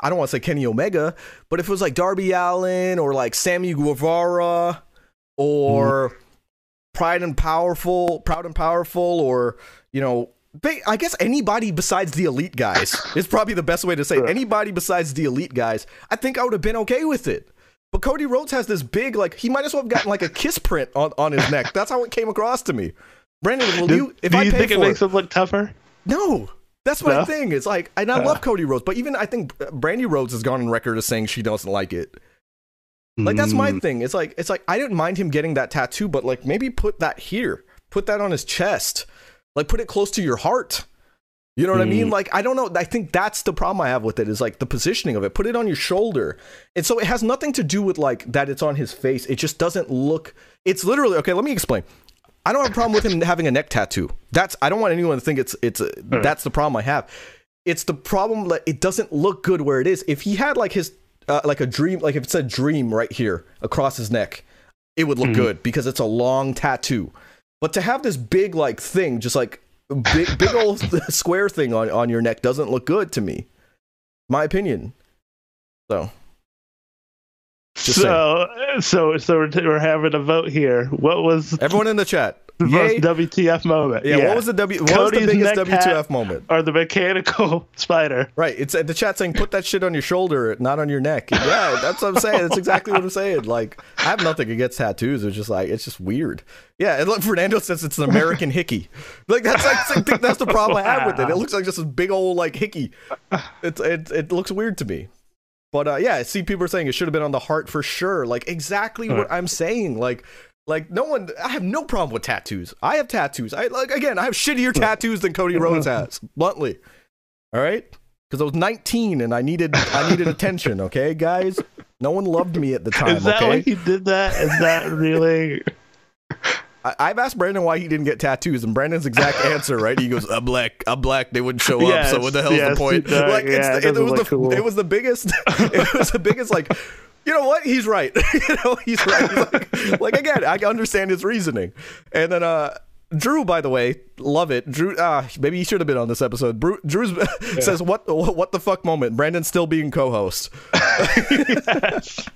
I don't want to say Kenny Omega, but if it was like Darby Allin or like Sammy Guevara or Pride and Powerful, Proud and Powerful, or you know, they, I guess anybody besides the elite guys is probably the best way to say it. anybody besides the elite guys. I think I would have been okay with it. But Cody Rhodes has this big, like he might as well have gotten like a kiss print on, on his neck. That's how it came across to me. Brandon, will Do, you? If do I you think it makes it, him look tougher? no. That's my No? thing. It's like, and I love Cody Rhodes, but even I think Brandi Rhodes has gone on record as saying she doesn't like it. Like that's my Mm. thing. It's like it's like I didn't mind him getting that tattoo, but like maybe put that here. Put that on his chest. Like put it close to your heart. You know what I mean? Mm. Like I don't know. I think that's the problem I have with it is like the positioning of it. Put it on your shoulder. And so it has nothing to do with like that it's on his face. It just doesn't look it's literally okay, let me explain. I don't have a problem with him having a neck tattoo. That's I don't want anyone to think it's it's a, that's the problem I have. It's the problem that it doesn't look good where it is. If he had like his uh, like a dream, like if it said dream right here across his neck, it would look good because it's a long tattoo. But to have this big like thing, just like big big old square thing on on your neck, doesn't look good to me. My opinion. So so, so, so we're, we're having a vote here. What was everyone in the chat, the yay. most WTF moment? Yeah, what was the W? What was the biggest WTF moment? Or the mechanical spider? Right. It's the chat saying put that shit on your shoulder, not on your neck. Yeah, that's what I'm saying. That's exactly what I'm saying. Like, I have nothing against tattoos. It's just like it's just weird. Yeah, and look, Fernando says it's an American hickey. Like that's like I think that's the problem I have with it. It looks like just a big old like hickey. It's it it looks weird to me. But uh, yeah, I see people are saying it should have been on the heart for sure. Like exactly what I'm saying. Like like no one I have no problem with tattoos. I have tattoos. I like again, I have shittier tattoos than Cody Rhodes has, bluntly. All right? Cuz I was 19 and I needed I needed attention, okay, guys? No one loved me at the time, Is that okay? why he did that? Is that really? I, I've asked Brandon why he didn't get tattoos, and Brandon's exact answer, right? He goes, "I'm black, I'm black. They wouldn't show up, Yes, so what the hell's yes, the point?" he does. Like, it's Yeah, the, it it, was the cool. it was the biggest, it was the biggest. Like, you know what? He's right. you know, he's right. He's like, like again, I understand his reasoning. And then, uh, Drew, by the way, love it. Drew, ah, maybe he should have been on this episode. Drew, Drew's says, "What, what the fuck moment?" Brandon still being co-host. yes.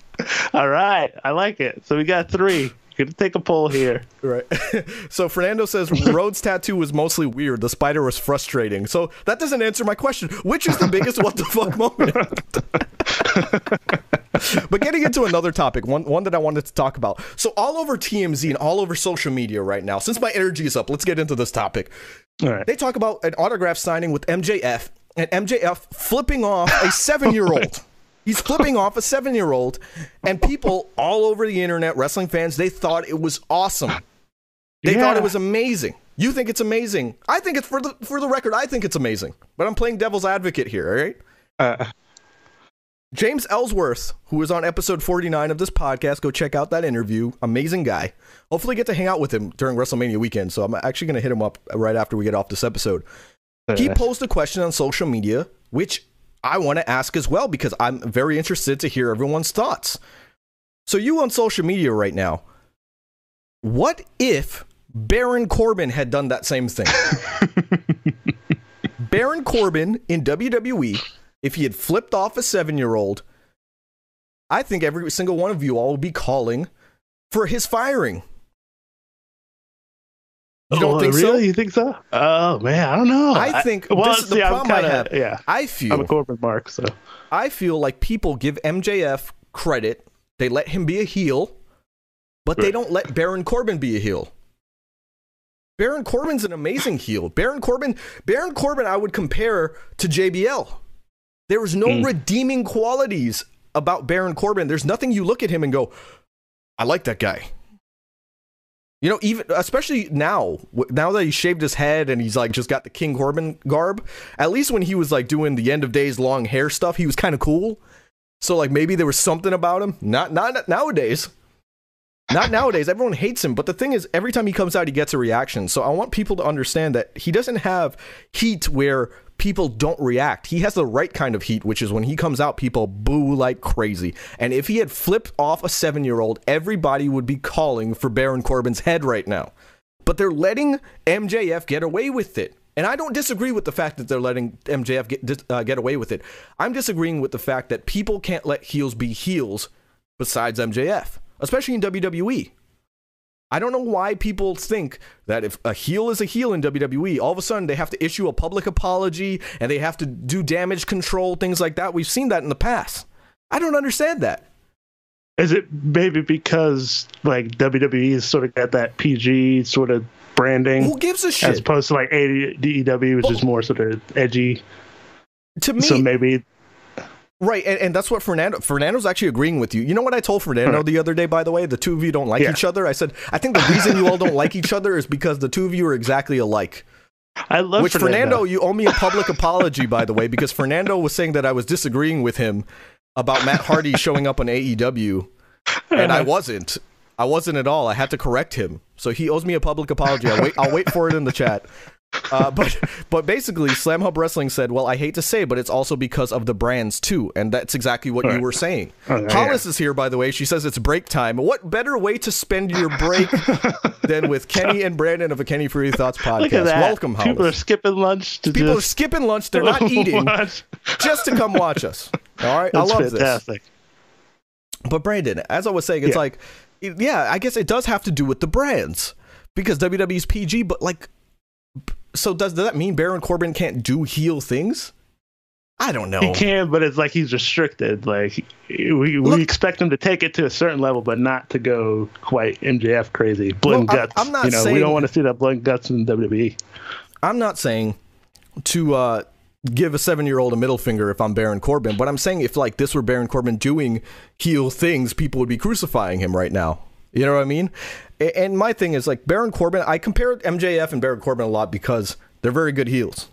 All right, I like it. So we got three. Gonna take a poll here. Right. so Fernando says Rhodes' tattoo was mostly weird. The spider was frustrating. So that doesn't answer my question. Which is the biggest what the fuck moment? but getting into another topic, one one that I wanted to talk about. So all over TMZ and all over social media right now, since my energy is up, let's get into this topic. All right. They talk about an autograph signing with MJF and MJF flipping off a seven year old. He's flipping off a seven year old, and people all over the internet, wrestling fans, they thought it was awesome. They thought it was amazing. You think it's amazing? I think it's for the for the record. I think it's amazing, but I'm playing devil's advocate here. All right. Uh, James Ellsworth, who was on episode 49 of this podcast, go check out that interview. Amazing guy. Hopefully, get to hang out with him during WrestleMania weekend. So I'm actually going to hit him up right after we get off this episode. He posed a question on social media, which I want to ask as well because I'm very interested to hear everyone's thoughts. So, you on social media right now, what if Baron Corbin had done that same thing? Baron Corbin in WWE, if he had flipped off a seven year old, I think every single one of you all would be calling for his firing. You don't oh, think really? so? You think so? Oh man, I don't know. I think well, this is the see, problem I kinda- have. Yeah, I feel I'm a feel Corbin mark. So I feel like people give MJF credit. They let him be a heel, but they don't let Baron Corbin be a heel. Baron Corbin's an amazing heel. Baron Corbin, Baron Corbin, I would compare to JBL. There is no Mm. redeeming qualities about Baron Corbin. There's nothing you look at him and go, I like that guy. You know, even especially now, now that he shaved his head and he's like just got the King Corbin garb. At least when he was like doing the end of days long hair stuff, he was kind of cool. So like maybe there was something about him. Not not nowadays. Not nowadays. Everyone hates him. But the thing is, every time he comes out, he gets a reaction. So I want people to understand that he doesn't have heat where people don't react. He has the right kind of heat, which is when he comes out, people boo like crazy. And if he had flipped off a seven year old, everybody would be calling for Baron Corbin's head right now. But they're letting MJF get away with it. And I don't disagree with the fact that they're letting MJF get, uh, get away with it. I'm disagreeing with the fact that people can't let heels be heels besides MJF, especially in WWE. I don't know why people think that if a heel is a heel in WWE, all of a sudden they have to issue a public apology and they have to do damage control, things like that. We've seen that in the past. I don't understand that. Is it maybe because like WWE has sort of got that PG sort of branding Who gives a shit? as opposed to like AEW, which is more sort of edgy. To me, so maybe Right, and, and that's what Fernando Fernando's actually agreeing with you. You know what I told Fernando the other day, by the way? The two of you don't like Yeah. each other. I said, I think the reason you all don't like each other is because the two of you are exactly alike. I love Which Fernando, you owe me a public apology, by the way, because Fernando was saying that I was disagreeing with him about Matt Hardy showing up on AEW, and I wasn't. I wasn't at all. I had to correct him, so he owes me a public apology. I'll wait. I'll wait for it in the chat. Uh, but but basically, Slam Hub Wrestling said, "Well, I hate to say, but it's also because of the brands too," and that's exactly what you were saying. Oh, yeah, Hollis is here, by the way. She says it's break time. What better way to spend your break than with Kenny and Brandon of a Kenny Free Thoughts podcast? Look at that. Welcome, Hollis. People are skipping lunch to People are skipping lunch. They're not eating just to come watch us. All right, That's I love this. But Brandon, as I was saying, it's Yeah. like, yeah, I guess it does have to do with the brands because WWE's PG. But like, so does, does that mean Baron Corbin can't do heel things? I don't know. He can, but it's like he's restricted. Like we, we Look- expect him to take it to a certain level, but not to go quite MJF crazy, blood Well, I'm- guts. I'm not you know, we don't want to see that blood guts in. WWE. I'm not saying to uh, give a seven year old a middle finger if I'm Baron Corbin, but I'm saying if like this were Baron Corbin doing heel things, people would be crucifying him right now. You know what I mean? And my thing is like Baron Corbin. I compare MJF and Baron Corbin a lot because they're very good heels,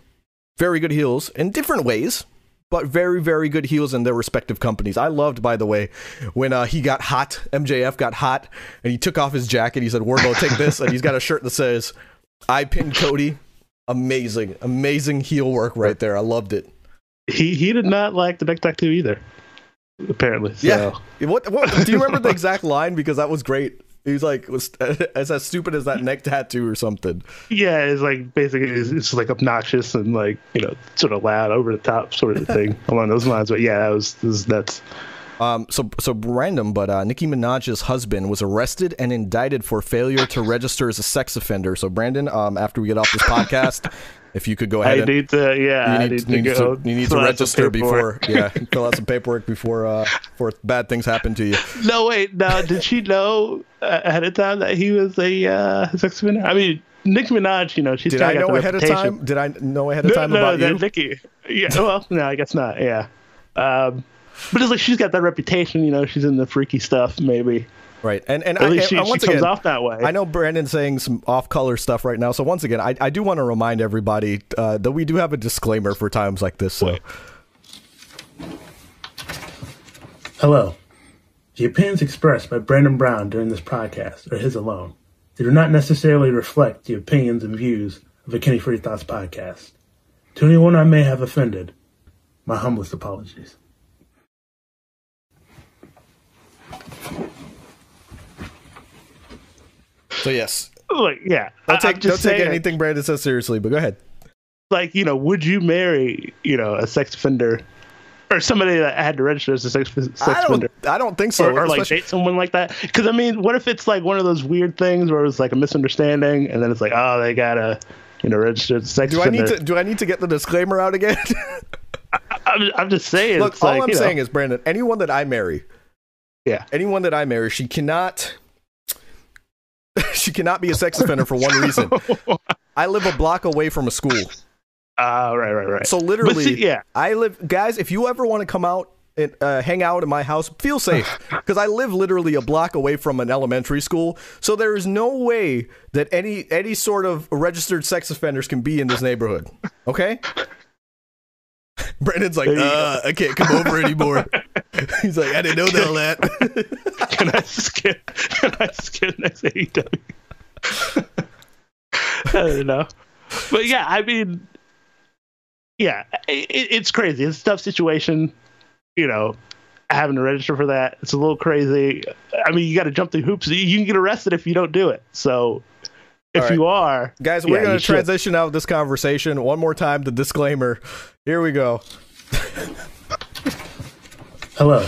very good heels in different ways. But very, very good heels in their respective companies. I loved, by the way, when uh, he got hot. MJF got hot, and he took off his jacket. He said, "Wardlow, take this," and he's got a shirt that says, "I pinned Cody." Amazing, amazing heel work right there. I loved it. He he did not like the neck tattoo either. Apparently, so. Yeah. What? What? Do you remember the exact line? Because that was great. He was like, was as as stupid as that neck tattoo or something. Yeah, it's like basically it's, it's like obnoxious and like you know sort of loud, over the top sort of thing along those lines. But yeah, that was is nuts. Um, so so random, but uh, Nicki Minaj's husband was arrested and indicted for failure to register as a sex offender. So Brandon, um, after we get off this podcast, if you could go ahead I and need to yeah, you I need, need, to go. to, you need to fill out some register before yeah, fill out some paperwork before uh, before bad things happen to you. No, wait, now Did she know ahead of time that he was a uh, sex offender? I mean, Nicki Minaj, you know, she's Did I know ahead of time? Did I know ahead of No, time no, about that you? Nicki. Yeah, well, no, I guess not. Yeah, um, but it's like she's got that reputation. You know, she's in the freaky stuff. Maybe Right, and and at I, least and she, she once comes again, off that way. I know Brandon's saying some off-color stuff right now. So once again, I, I do want to remind everybody uh, that we do have a disclaimer for times like this. So Hello. The opinions expressed by Brandon Brown during this podcast are his alone. They do not necessarily reflect the opinions and views of the Kenny Free Thoughts podcast. To anyone I may have offended, my humblest apologies. So yes, like, yeah, don't I- take don't take saying, anything Brandon says seriously. But go ahead. Like, you know, would you marry, you know, a sex offender or somebody that had to register as a sex, sex I offender? I don't think so. or, or like date someone like that. Because I mean, what if it's like one of those weird things where it's like a misunderstanding, and then it's like, oh, they gotta, you know, register as a sex do I need to do I need to get the disclaimer out again? I'm, I'm just saying. Look, it's all like, I'm you know, saying is, Brandon, anyone that I marry, Yeah. anyone that I marry, she cannot, she cannot be a sex offender for one reason. I live a block away from a school, Ah, right, right, right. so literally, see, yeah, I live, guys. If you ever want to come out and, uh, hang out in my house, feel safe because I live literally a block away from an elementary school. So there is no way that any any sort of registered sex offenders can be in this neighborhood. Okay. Brandon's like, uh, I can't come over anymore. He's like, I didn't know all that. Can I skip? Can I skip next AEW? I don't know, but yeah, I mean, yeah, it, it's crazy. It's a tough situation, you know. Having to register for that, it's a little crazy. I mean, you got to jump through hoops. You can get arrested if you don't do it. So, if right. you are, Guys, we're yeah, going to should. transition out of this conversation. One more time, the disclaimer. Here we go. Hello.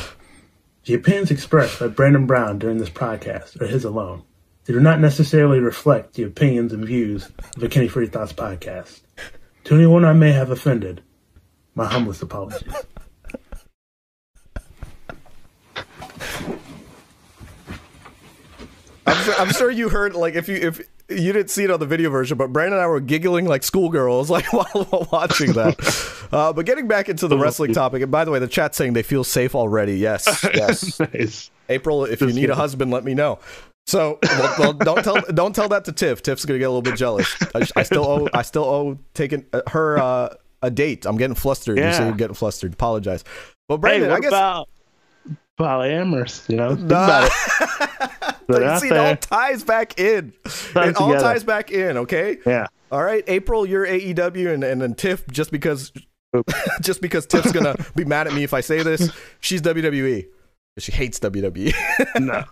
The opinions expressed by Brandon Brown during this podcast are his alone. They do not necessarily reflect the opinions and views of the Kenny Free Thoughts podcast. To anyone I may have offended, my humblest apologies. I'm sure, I'm sure you heard like if you if you didn't see it on the video version, but Brandon and I were giggling like schoolgirls like while, while watching that. Uh, but getting back into the wrestling topic, and by the way, the chat's saying they feel safe already. Yes, yes. nice. April, if you need a kidding. husband, let me know. So, well, well, don't tell don't tell that to Tiff. Tiff's gonna get a little bit jealous. I, I still owe I still owe taking uh, her uh, a date. I'm getting flustered. You say Yeah. you're getting flustered. Apologize. But Hey, Brandon, what I guess about polyamorous? You know, think Nah. about it. They're you out see, it all ties back in. it all together. ties back in. Okay. Yeah. All right, April, you're AEW, and and then Tiff, just because, just because Tiff's gonna be mad at me if I say this, she's WWE. She hates WWE. No.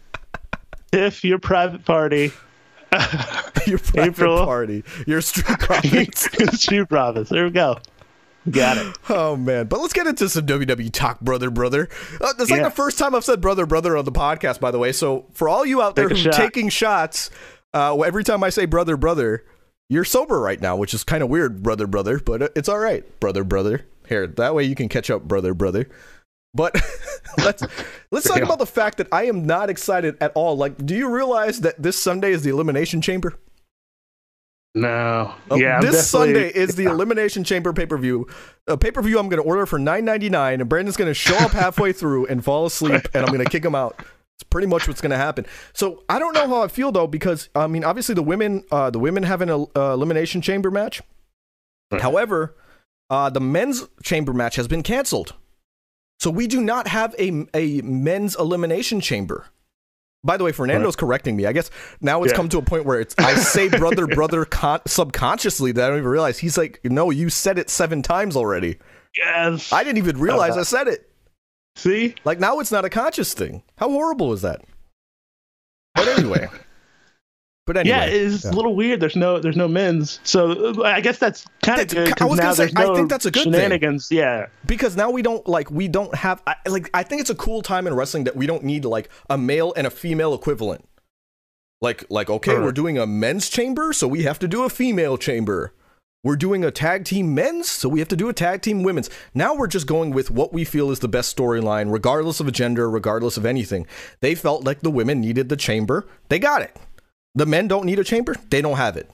if your private party, your private April. party, your street profits. Street Profits. There we go. Got it. oh man, but let's get into some WWE talk, brother, brother. Uh, that's like Yeah. the first time I've said brother, brother on the podcast, by the way. So for all you out there Take who are shot. taking shots, uh, every time I say brother, brother, you're sober right now, which is kind of weird, brother, brother, but it's all right, brother, brother. Here, that way you can catch up, brother, brother. But let's let's talk about the fact that I am not excited at all. Like, do you realize that this Sunday is the Elimination Chamber? No. Uh, yeah. This Sunday is the Elimination Chamber pay per view. A pay per view I'm going to order for nine ninety nine, and Brandon's going to show up halfway through and fall asleep, and I'm going to kick him out. It's pretty much what's going to happen. So I don't know how I feel though, because I mean, obviously the women, uh, the women have an uh, Elimination Chamber match. Right. However, uh, the men's chamber match has been canceled, so we do not have a a men's Elimination Chamber. By the way, Fernando's correcting me. I guess now it's Yeah. come to a point where it's I say brother, brother con- subconsciously that I don't even realize. He's like, no, you said it seven times already. Yes. I didn't even realize I said it. See? Like now it's not a conscious thing. How horrible is that? But anyway. But anyway. yeah, it's yeah. a little weird. There's no, there's no men's. So uh, I guess that's kind of good. I 'cause was now gonna say, there's I think that's a good thing. shenanigans. Yeah. because now we don't like we don't have I, like I think it's a cool time in wrestling that we don't need like a male and a female equivalent. Like like okay, Right. we're doing a men's chamber, so we have to do a female chamber. We're doing a tag team men's, so we have to do a tag team women's. Now we're just going with what we feel is the best storyline, regardless of a gender, regardless of anything. They felt like the women needed the chamber. They got it. The men don't need a chamber. They don't have it.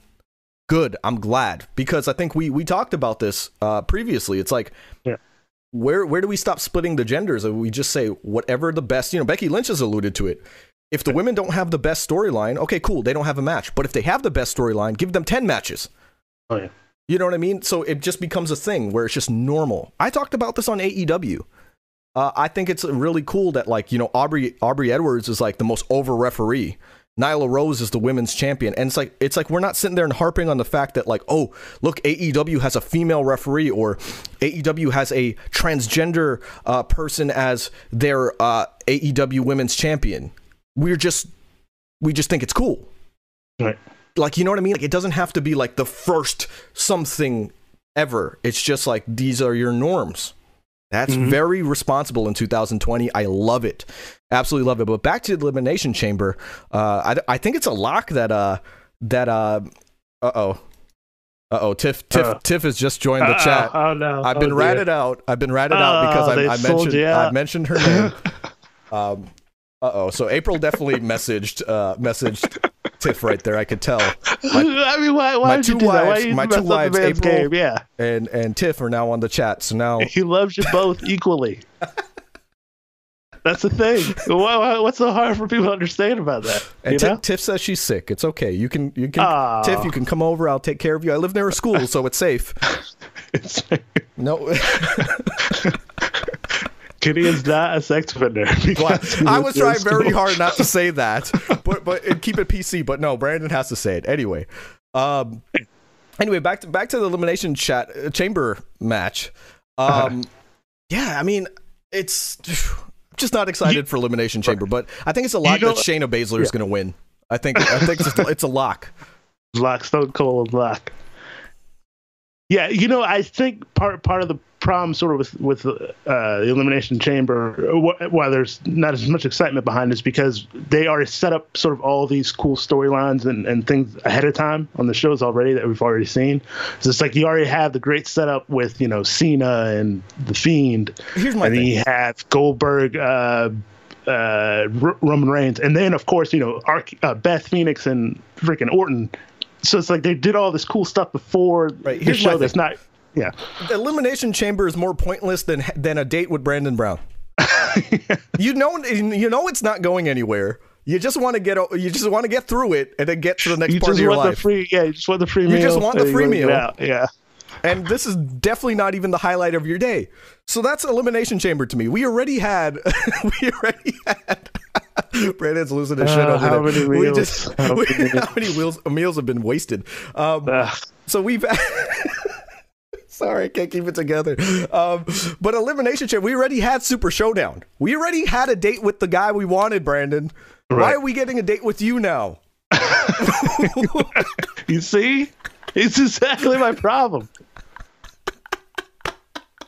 Good. I'm glad because I think we we talked about this uh, previously. It's like Yeah. where where do we stop splitting the genders? We just say whatever the best. You know, Becky Lynch has alluded to it. If the women don't have the best storyline, okay, cool, they don't have a match. But if they have the best storyline, give them ten matches. Oh yeah. You know what I mean? So it just becomes a thing where it's just normal. I talked about this on AEW. Uh, I think it's really cool that like you know Aubrey Aubrey Edwards is like the most over referee. Nyla Rose is the women's champion, and it's like it's like we're not sitting there and harping on the fact that like oh look AEW has a female referee or AEW has a transgender uh, person as their uh, AEW women's champion. We're just we just think it's cool Right. like you know what I mean? Like it doesn't have to be like the first something ever. It's just like these are your norms. That's Mhm. very responsible in 2020. I love it, absolutely love it. But back to the elimination chamber, uh, I, I think it's a lock that uh that uh uh oh uh oh Tiff Tiff Uh. Tiff has just joined the Uh, chat. Oh no. I've been oh, ratted out. I've been ratted out because Oh, I, I mentioned I mentioned her name. um, uh oh. So April definitely messaged uh, messaged Tiff right there. I could tell. I mean, why? Why my two you do that? Why wives- my two wives, April- game? Yeah. And and Tiff are now on the chat. So now He loves you both equally. That's the thing. Why- why- What's so hard for people to understand about that? And you Ti- know? Tiff says she's sick. It's okay. You can you can Aw. Tiff, you can come over. I'll take care of you. I live near a school, so it's safe. It's- No, Gideon's not a sex offender. I was trying very school. hard not to say that, but but keep it PC. But no, Brandon has to say it anyway. Um, anyway, back to back to the elimination chat uh, chamber match. Um, yeah, I mean, it's just not excited for elimination chamber, but I think it's a lot You know- that Shayna Baszler is going to win. I think I think it's, it's a lock. Lock, Stone Cold Lock. Yeah, you know, I think part part of the problem, sort of with with uh, the elimination chamber, wh- why there's not as much excitement behind, is because they already set up sort of all these cool storylines and, and things ahead of time on the shows already that we've already seen. So it's like you already have the great setup with you know Cena and the Fiend, Here's my and thing. you have Goldberg. Uh, uh, R- Roman Reigns, and then of course you know Arc- uh, Beth Phoenix and freaking Orton. So it's like they did all this cool stuff before Right, the here's my show. That's not, yeah, The elimination chamber is more pointless than than a date with Brandon Brown. you know, you know it's not going anywhere. You just want to get you just want to get through it and then get to the next you part of your want the life. free, yeah, you just want the free You meal. just want the free meal. Yeah, and this is definitely not even the highlight of your day. So that's elimination chamber to me. We already had we already had Brandon's losing his shit Uh, over how there. many we meals? just How we- many how many wheels, meals have been wasted. Um, Ugh. so we've Sorry, I can't keep it together. Um, but elimination chamber, we already had Super Showdown. We already had a date with the guy we wanted, Brandon. Why are we getting a date with you now? you see, it's exactly my problem.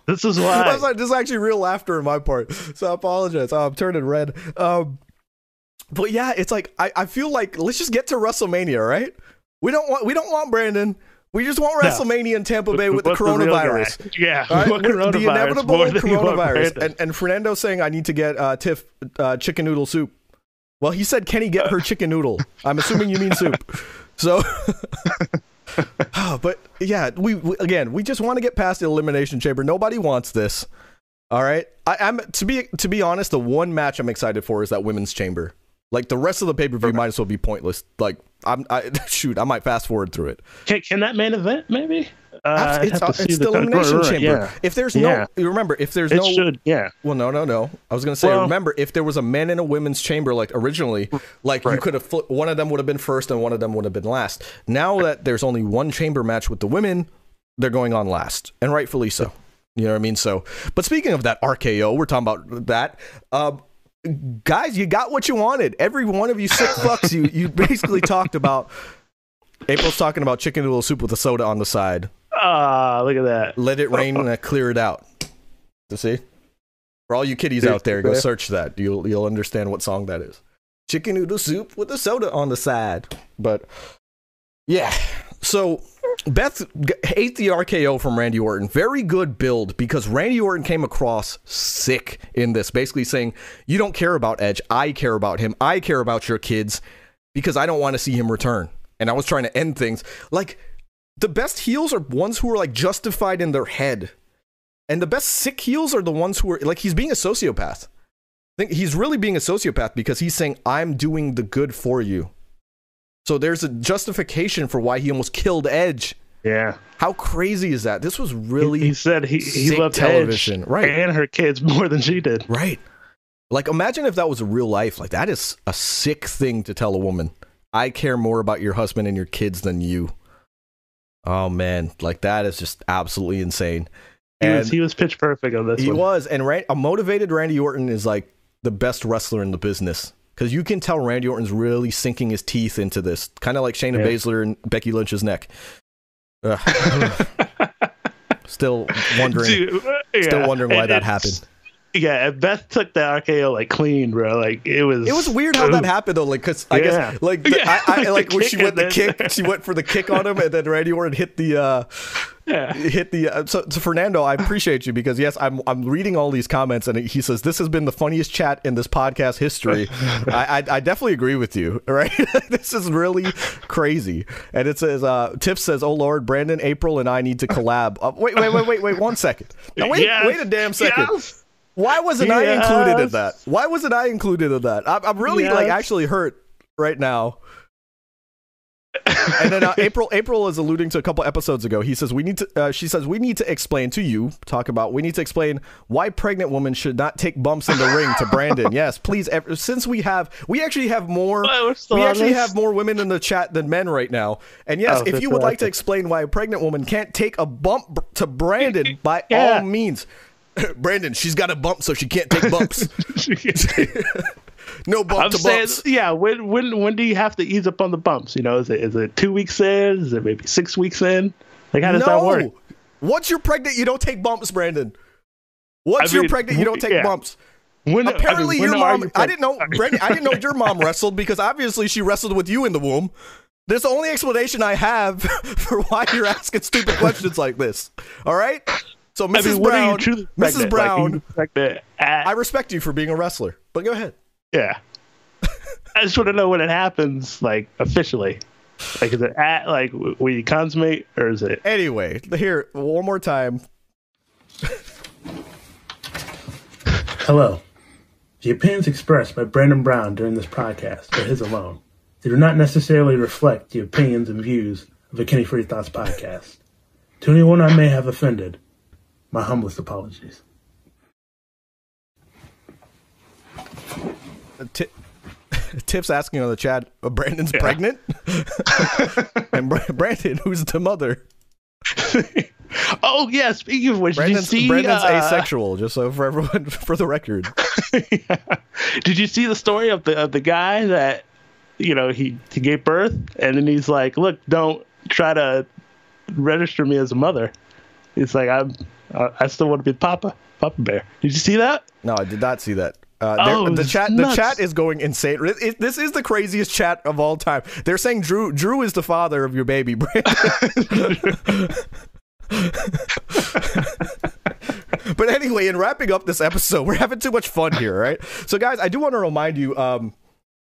This is why. like, this is actually real laughter on my part, so I apologize. Oh, I'm turning red. Um, but yeah, it's like I, I feel like let's just get to WrestleMania, right? We don't want we don't want Brandon. We just want No. WrestleMania in Tampa Bay with the What's real coronavirus. guy? Yeah, right, what with coronavirus the inevitable coronavirus, and, and Fernando saying I need to get uh, Tiff uh, chicken noodle soup. Well, he said, "Can he get her chicken noodle?" I'm assuming you mean soup. So, Oh, but yeah, we, we again, we just want to get past the elimination chamber. Nobody wants this. All right, I, I'm to be to be honest. The one match I'm excited for is that women's chamber. Like the rest of the pay per view might as well be pointless. Like I'm, I shoot, I might fast forward through it. Can, can that main event maybe? Uh, it's see it's elimination right, right, chamber. Yeah. If there's no, you remember, if there's It no, should, yeah. well, no, no, no. I was gonna say, Well- remember, if there was a men and a women's chamber, like originally, like you could have one of them would have been first and one of them would have been last. Now that there's only one chamber match with the women, they're going on last, and rightfully so. You know what I mean? So, but speaking of that RKO, we're talking about that. Um, guys, you got what you wanted. Every one of you sick fucks, you you basically talked about. April's talking about chicken noodle soup with a soda on the side. Ah, look at that. Let it rain and clear it out. To see? For all you kiddies out there, go search that. You'll you'll understand what song that is. Chicken noodle soup with a soda on the side. But yeah. So Beth ate the RKO from Randy Orton. Very good build because Randy Orton came across sick in this, basically saying, You don't care about Edge. I care about him. I care about your kids because I don't want to see him return. And I was trying to end things. Like, the best heels are ones who are like justified in their head. And the best sick heels are the ones who are like, he's being a sociopath. Think he's really being a sociopath because he's saying, I'm doing the good for you. So there's a justification for why he almost killed Edge. Yeah. How crazy is that? This was really He, he said he, he loved television. Edge Right. and her kids more than she did. Right. Like imagine if that was a real life. Like that is a sick thing to tell a woman. I care more about your husband and your kids than you. Oh man, like that is just absolutely insane. He And was he was pitch perfect on this he one. was, and Ran- a motivated Randy Orton is like the best wrestler in the business because you can tell Randy Orton's really sinking his teeth into this, kind of like Shayna Yeah. Baszler and Becky Lynch's neck. Ugh. Still wondering, Dude, uh, yeah. still wondering why And that happened. Yeah, Beth took the RKO like clean, bro. Like it was. It was weird how that happened though, like because I Yeah. guess like the, Yeah, I, I like like when she went the kick, she went for the kick on him, and then Randy Orton hit the uh Yeah. hit the. Uh, so, so Fernando, I appreciate you because yes, I'm I'm reading all these comments, and he says this has been the funniest chat in this podcast history. I, I I definitely agree with you. Right, this is really crazy, and it says uh Tiff says, "Oh Lord, Brandon, April, and I need to collab." Uh, wait, wait, wait, wait, wait, one second. Now wait, Yes. wait a damn second. Yes. Why wasn't I included in that? Why wasn't I included in that? I'm, I'm really like actually hurt right now. and then uh, April April is alluding to a couple episodes ago. He says we need to. Uh, she says we need to explain to you. Talk about we need to explain why pregnant women should not take bumps in the ring to Brandon. Yes, please. ev- Since we have we actually have more. Oh, We actually have more women in the chat than men right now. And yes, Oh, if you would like to explain why a pregnant woman can't take a bump to Brandon, by Yeah. all means. Brandon, she's got a bump, so she can't take bumps. no bump I'm to saying, bumps. yeah. When when when do you have to ease up on the bumps? You know, is it is it two weeks in? Is it maybe six weeks in? Like how does that work? No. Once you're pregnant, you don't take bumps, Brandon. Once I you're pregnant, you don't take yeah. bumps. When Apparently, I mean, your mom. I didn't know. Brandon. I didn't know your mom wrestled because obviously she wrestled with you in the womb. There's the only explanation I have for why you're asking stupid questions like this. All right. So, I Mrs. mean, when are Brown, you Mrs. pregnant? Like, Brown, you at- uh, I respect you for being a wrestler, but go ahead. yeah. I just want to know when it happens, like officially. Like, is it at like w- when you consummate, or is it? Anyway, here one more time. Hello. The opinions expressed by Brandon Brown during this podcast are his alone. They do not necessarily reflect the opinions and views of the Kenny Free Thoughts podcast. To anyone I may have offended, my humblest apologies. Ti- Tiff's asking on the chat, uh, Brandon's pregnant? and Bra- Brandon, who's the mother? Oh yeah. Speaking of which, Brandon's, did you see? Brandon's uh, asexual, just so for everyone, for the record. Did you see the story of the of the guy that you know he he gave birth and then he's like, look, don't try to register me as a mother. He's like, I'm I I still want to be Papa Papa Bear. Did you see that? No, I did not see that. Uh, Oh, the chat, the chat is going insane. It- it- this is the craziest chat of all time. They're saying Drew, Drew is the father of your baby, but anyway, in wrapping up this episode, we're having too much fun here, right? So, guys, I do want to remind you. Um,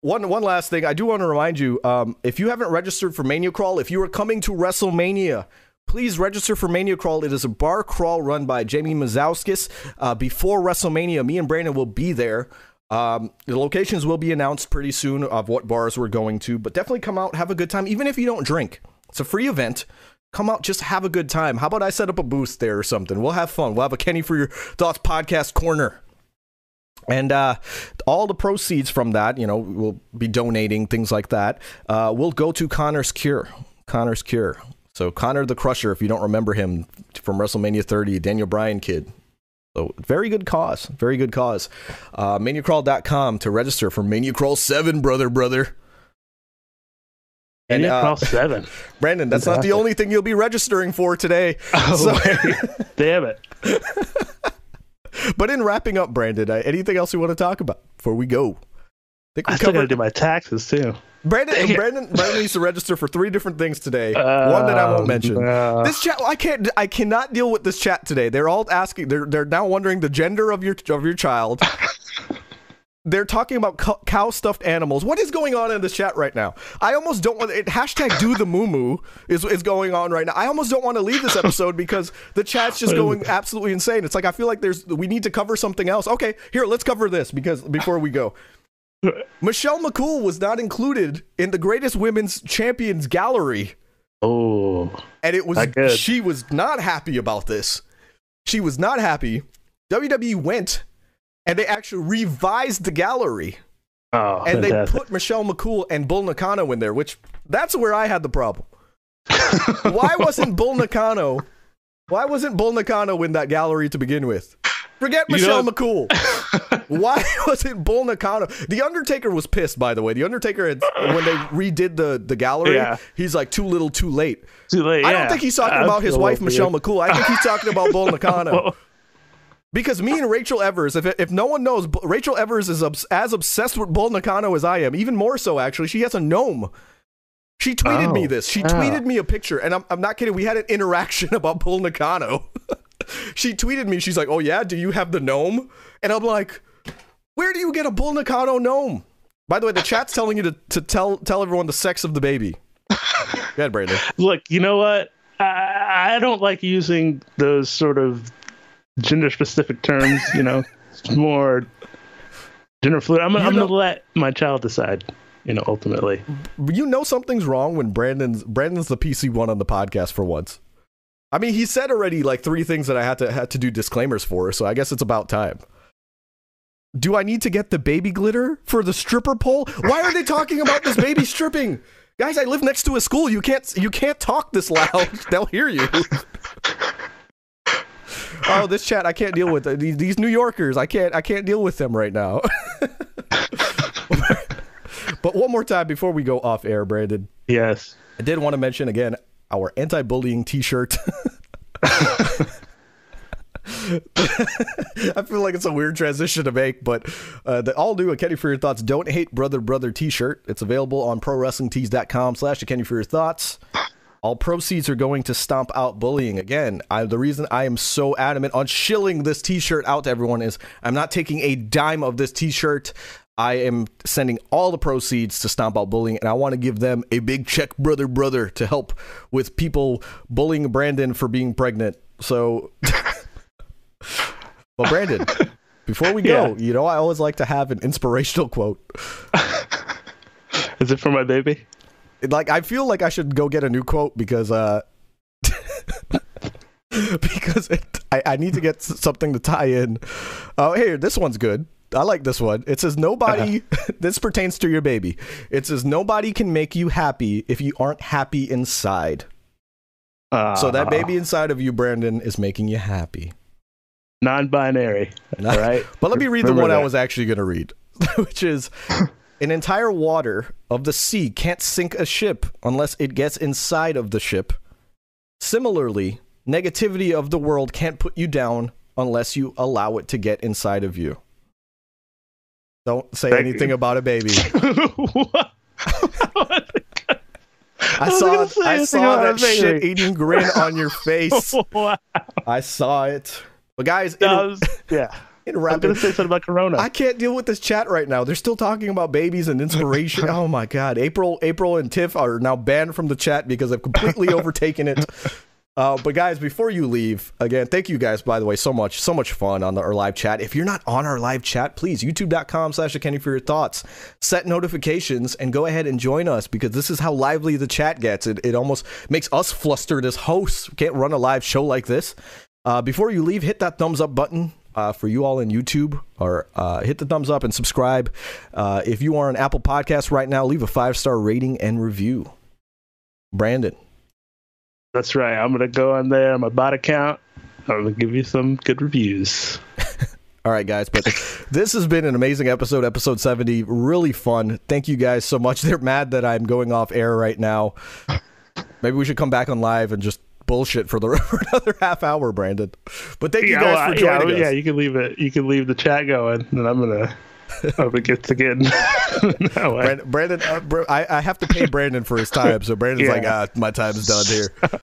one one last thing, I do want to remind you. Um, if you haven't registered for Mania Crawl, if you are coming to WrestleMania, please register for Mania Crawl. It is a bar crawl run by Jamie Mazowskis. Uh, before WrestleMania, me and Brandon will be there. Um, the locations will be announced pretty soon of what bars we're going to, but definitely come out, have a good time, even if you don't drink. It's a free event. Come out, just have a good time. How about I set up a booth there or something? We'll have fun. We'll have a Kenny for Your Thoughts podcast corner. And uh, all the proceeds from that, you know, we'll be donating things like that. Uh, will go to Connor's Cure. Connor's Cure. So Connor the Crusher, if you don't remember him from WrestleMania 30, Daniel Bryan kid. So very good cause. Very good cause. Uh, ManiaCrawl.com to register for ManiaCrawl 7, brother, brother. And And, uh, seven. Brandon, that's not the only thing you'll be registering for today. Oh, So- damn it! but in wrapping up, Brandon, uh, anything else you want to talk about before we go? Think I still gotta do my taxes too. Brandon. Brandon, Brandon needs to register for three different things today. Uh, One that I won't mention. no. This chat, I can't, I cannot deal with this chat today. They're all asking. They're they're now wondering the gender of your of your child. they're talking about cow stuffed animals. What is going on in this chat right now? I almost don't want it. Hashtag do the moo moo is is going on right now. I almost don't want to leave this episode because the chat's just going absolutely insane. It's like I feel like there's we need to cover something else. Okay, here let's cover this because before we go. Michelle McCool was not included in the greatest women's champions gallery, Oh, and it was she was not happy about this. She was not happy. WWE went and they actually revised the gallery oh, and they put Michelle McCool and Bull Nakano in there, which that's where I had the problem. Why wasn't Bull Nakano? Why wasn't Bull Nakano in that gallery to begin with? Forget You Michelle know- McCool. Why wasn't Bull Nakano? The Undertaker was pissed, by the way. The Undertaker had when they redid the the gallery. Yeah. He's like too little, too late. Too late. I don't think he's talking I about his wife weird. Michelle McCool. I think he's talking about Bull Nakano. Because me and Rachel Evers, if, if no one knows, Rachel Evers is obs- as obsessed with Bull Nakano as I am, even more so, actually. She has a gnome. She tweeted me Oh. this. She Ah. tweeted me a picture, and I'm, I'm not kidding. We had an interaction about Bull Nakano. she tweeted me, she's like, Oh, yeah, do you have the gnome? And I'm like, Where do you get a Bull Nakano gnome? By the way, the chat's telling you to, to tell tell everyone the sex of the baby. Go ahead, Brandon. look, you know what? I, I don't like using those sort of gender specific terms. You know, it's more gender fluid. I'm, I'm know- gonna let my child decide. You know, ultimately. You know something's wrong when Brandon's Brandon's the PC one on the podcast for once. I mean, he said already like three things that I had to had to do disclaimers for, so I guess it's about time. Do I need to get the baby glitter for the stripper pole? Why are they talking about this baby stripping? Guys, I live next to a school. You can't you can't talk this loud. They'll hear you. oh, this chat I can't deal with uh, these, these New Yorkers. I can't I can't deal with them right now. but one more time before we go off air, Brandon. Yes. I did want to mention again our anti-bullying T-shirt. I feel like it's a weird transition to make, but uh, the all new Kenny for Your Thoughts Don't Hate Brother Brother T-shirt. It's available on ProWrestlingTees.com slash Kenny for Your Thoughts. All proceeds are going to stomp out bullying. Again, I, the reason I am so adamant on shilling this T-shirt out to everyone is I'm not taking a dime of this T-shirt. I am sending all the proceeds to Stomp Out Bullying, and I want to give them a big check, brother, brother, to help with people bullying Brandon for being pregnant. So, well, Brandon, before we go, Yeah. you know, I always like to have an inspirational quote. Is it for my baby? Like, I feel like I should go get a new quote because, uh, because it, I, I need to get something to tie in. Oh, here, this one's good. I like this one. It says nobody. this pertains to your baby. It says nobody can make you happy if you aren't happy inside. Uh, So that baby inside of you, Brandon, is making you happy. non-binary. All right. But let me read the one I was actually going to read, which is an entire water of the sea can't sink a ship unless it gets inside of the ship. Similarly, negativity of the world can't put you down unless you allow it to get inside of you. Don't say Thank anything you. about a baby. What? I was saw I saw that shit eating grin on your face. wow. I saw it. But guys, in, was- yeah. in I'm gonna say something about Corona. I can't deal with this chat right now. They're still talking about babies and inspiration. oh my god. April April and Tiff are now banned from the chat because I've completely overtaken it. Uh, but guys, before you leave, again, thank you guys, by the way, so much, so much fun on the, our live chat. If you're not on our live chat, please, youtube.com slash Kenny for your thoughts. Set notifications and go ahead and join us because this is how lively the chat gets. It, it almost makes us flustered as hosts. Can't run a live show like this. Uh, before you leave, hit that thumbs up button uh, for you all in YouTube, or uh, hit the thumbs up and subscribe. Uh, if you are on Apple Podcasts right now, leave a five star rating and review. Brandon, That's right. I'm gonna go on there, my bot account. I'm gonna give you some good reviews. all right, guys, but this has been an amazing episode, episode 70. Really fun. Thank you guys so much. They're mad that I'm going off air right now. Maybe we should come back on live and just bullshit for, the, for another half hour, Brandon. But thank you yeah, guys for yeah, joining yeah, us. you can leave it. You can leave the chat going, and I'm gonna. I'm gonna get to getting that. Brandon, Brandon uh, bro, I, I have to pay Brandon for his time, so Brandon's Yeah. like, ah, my time's done here.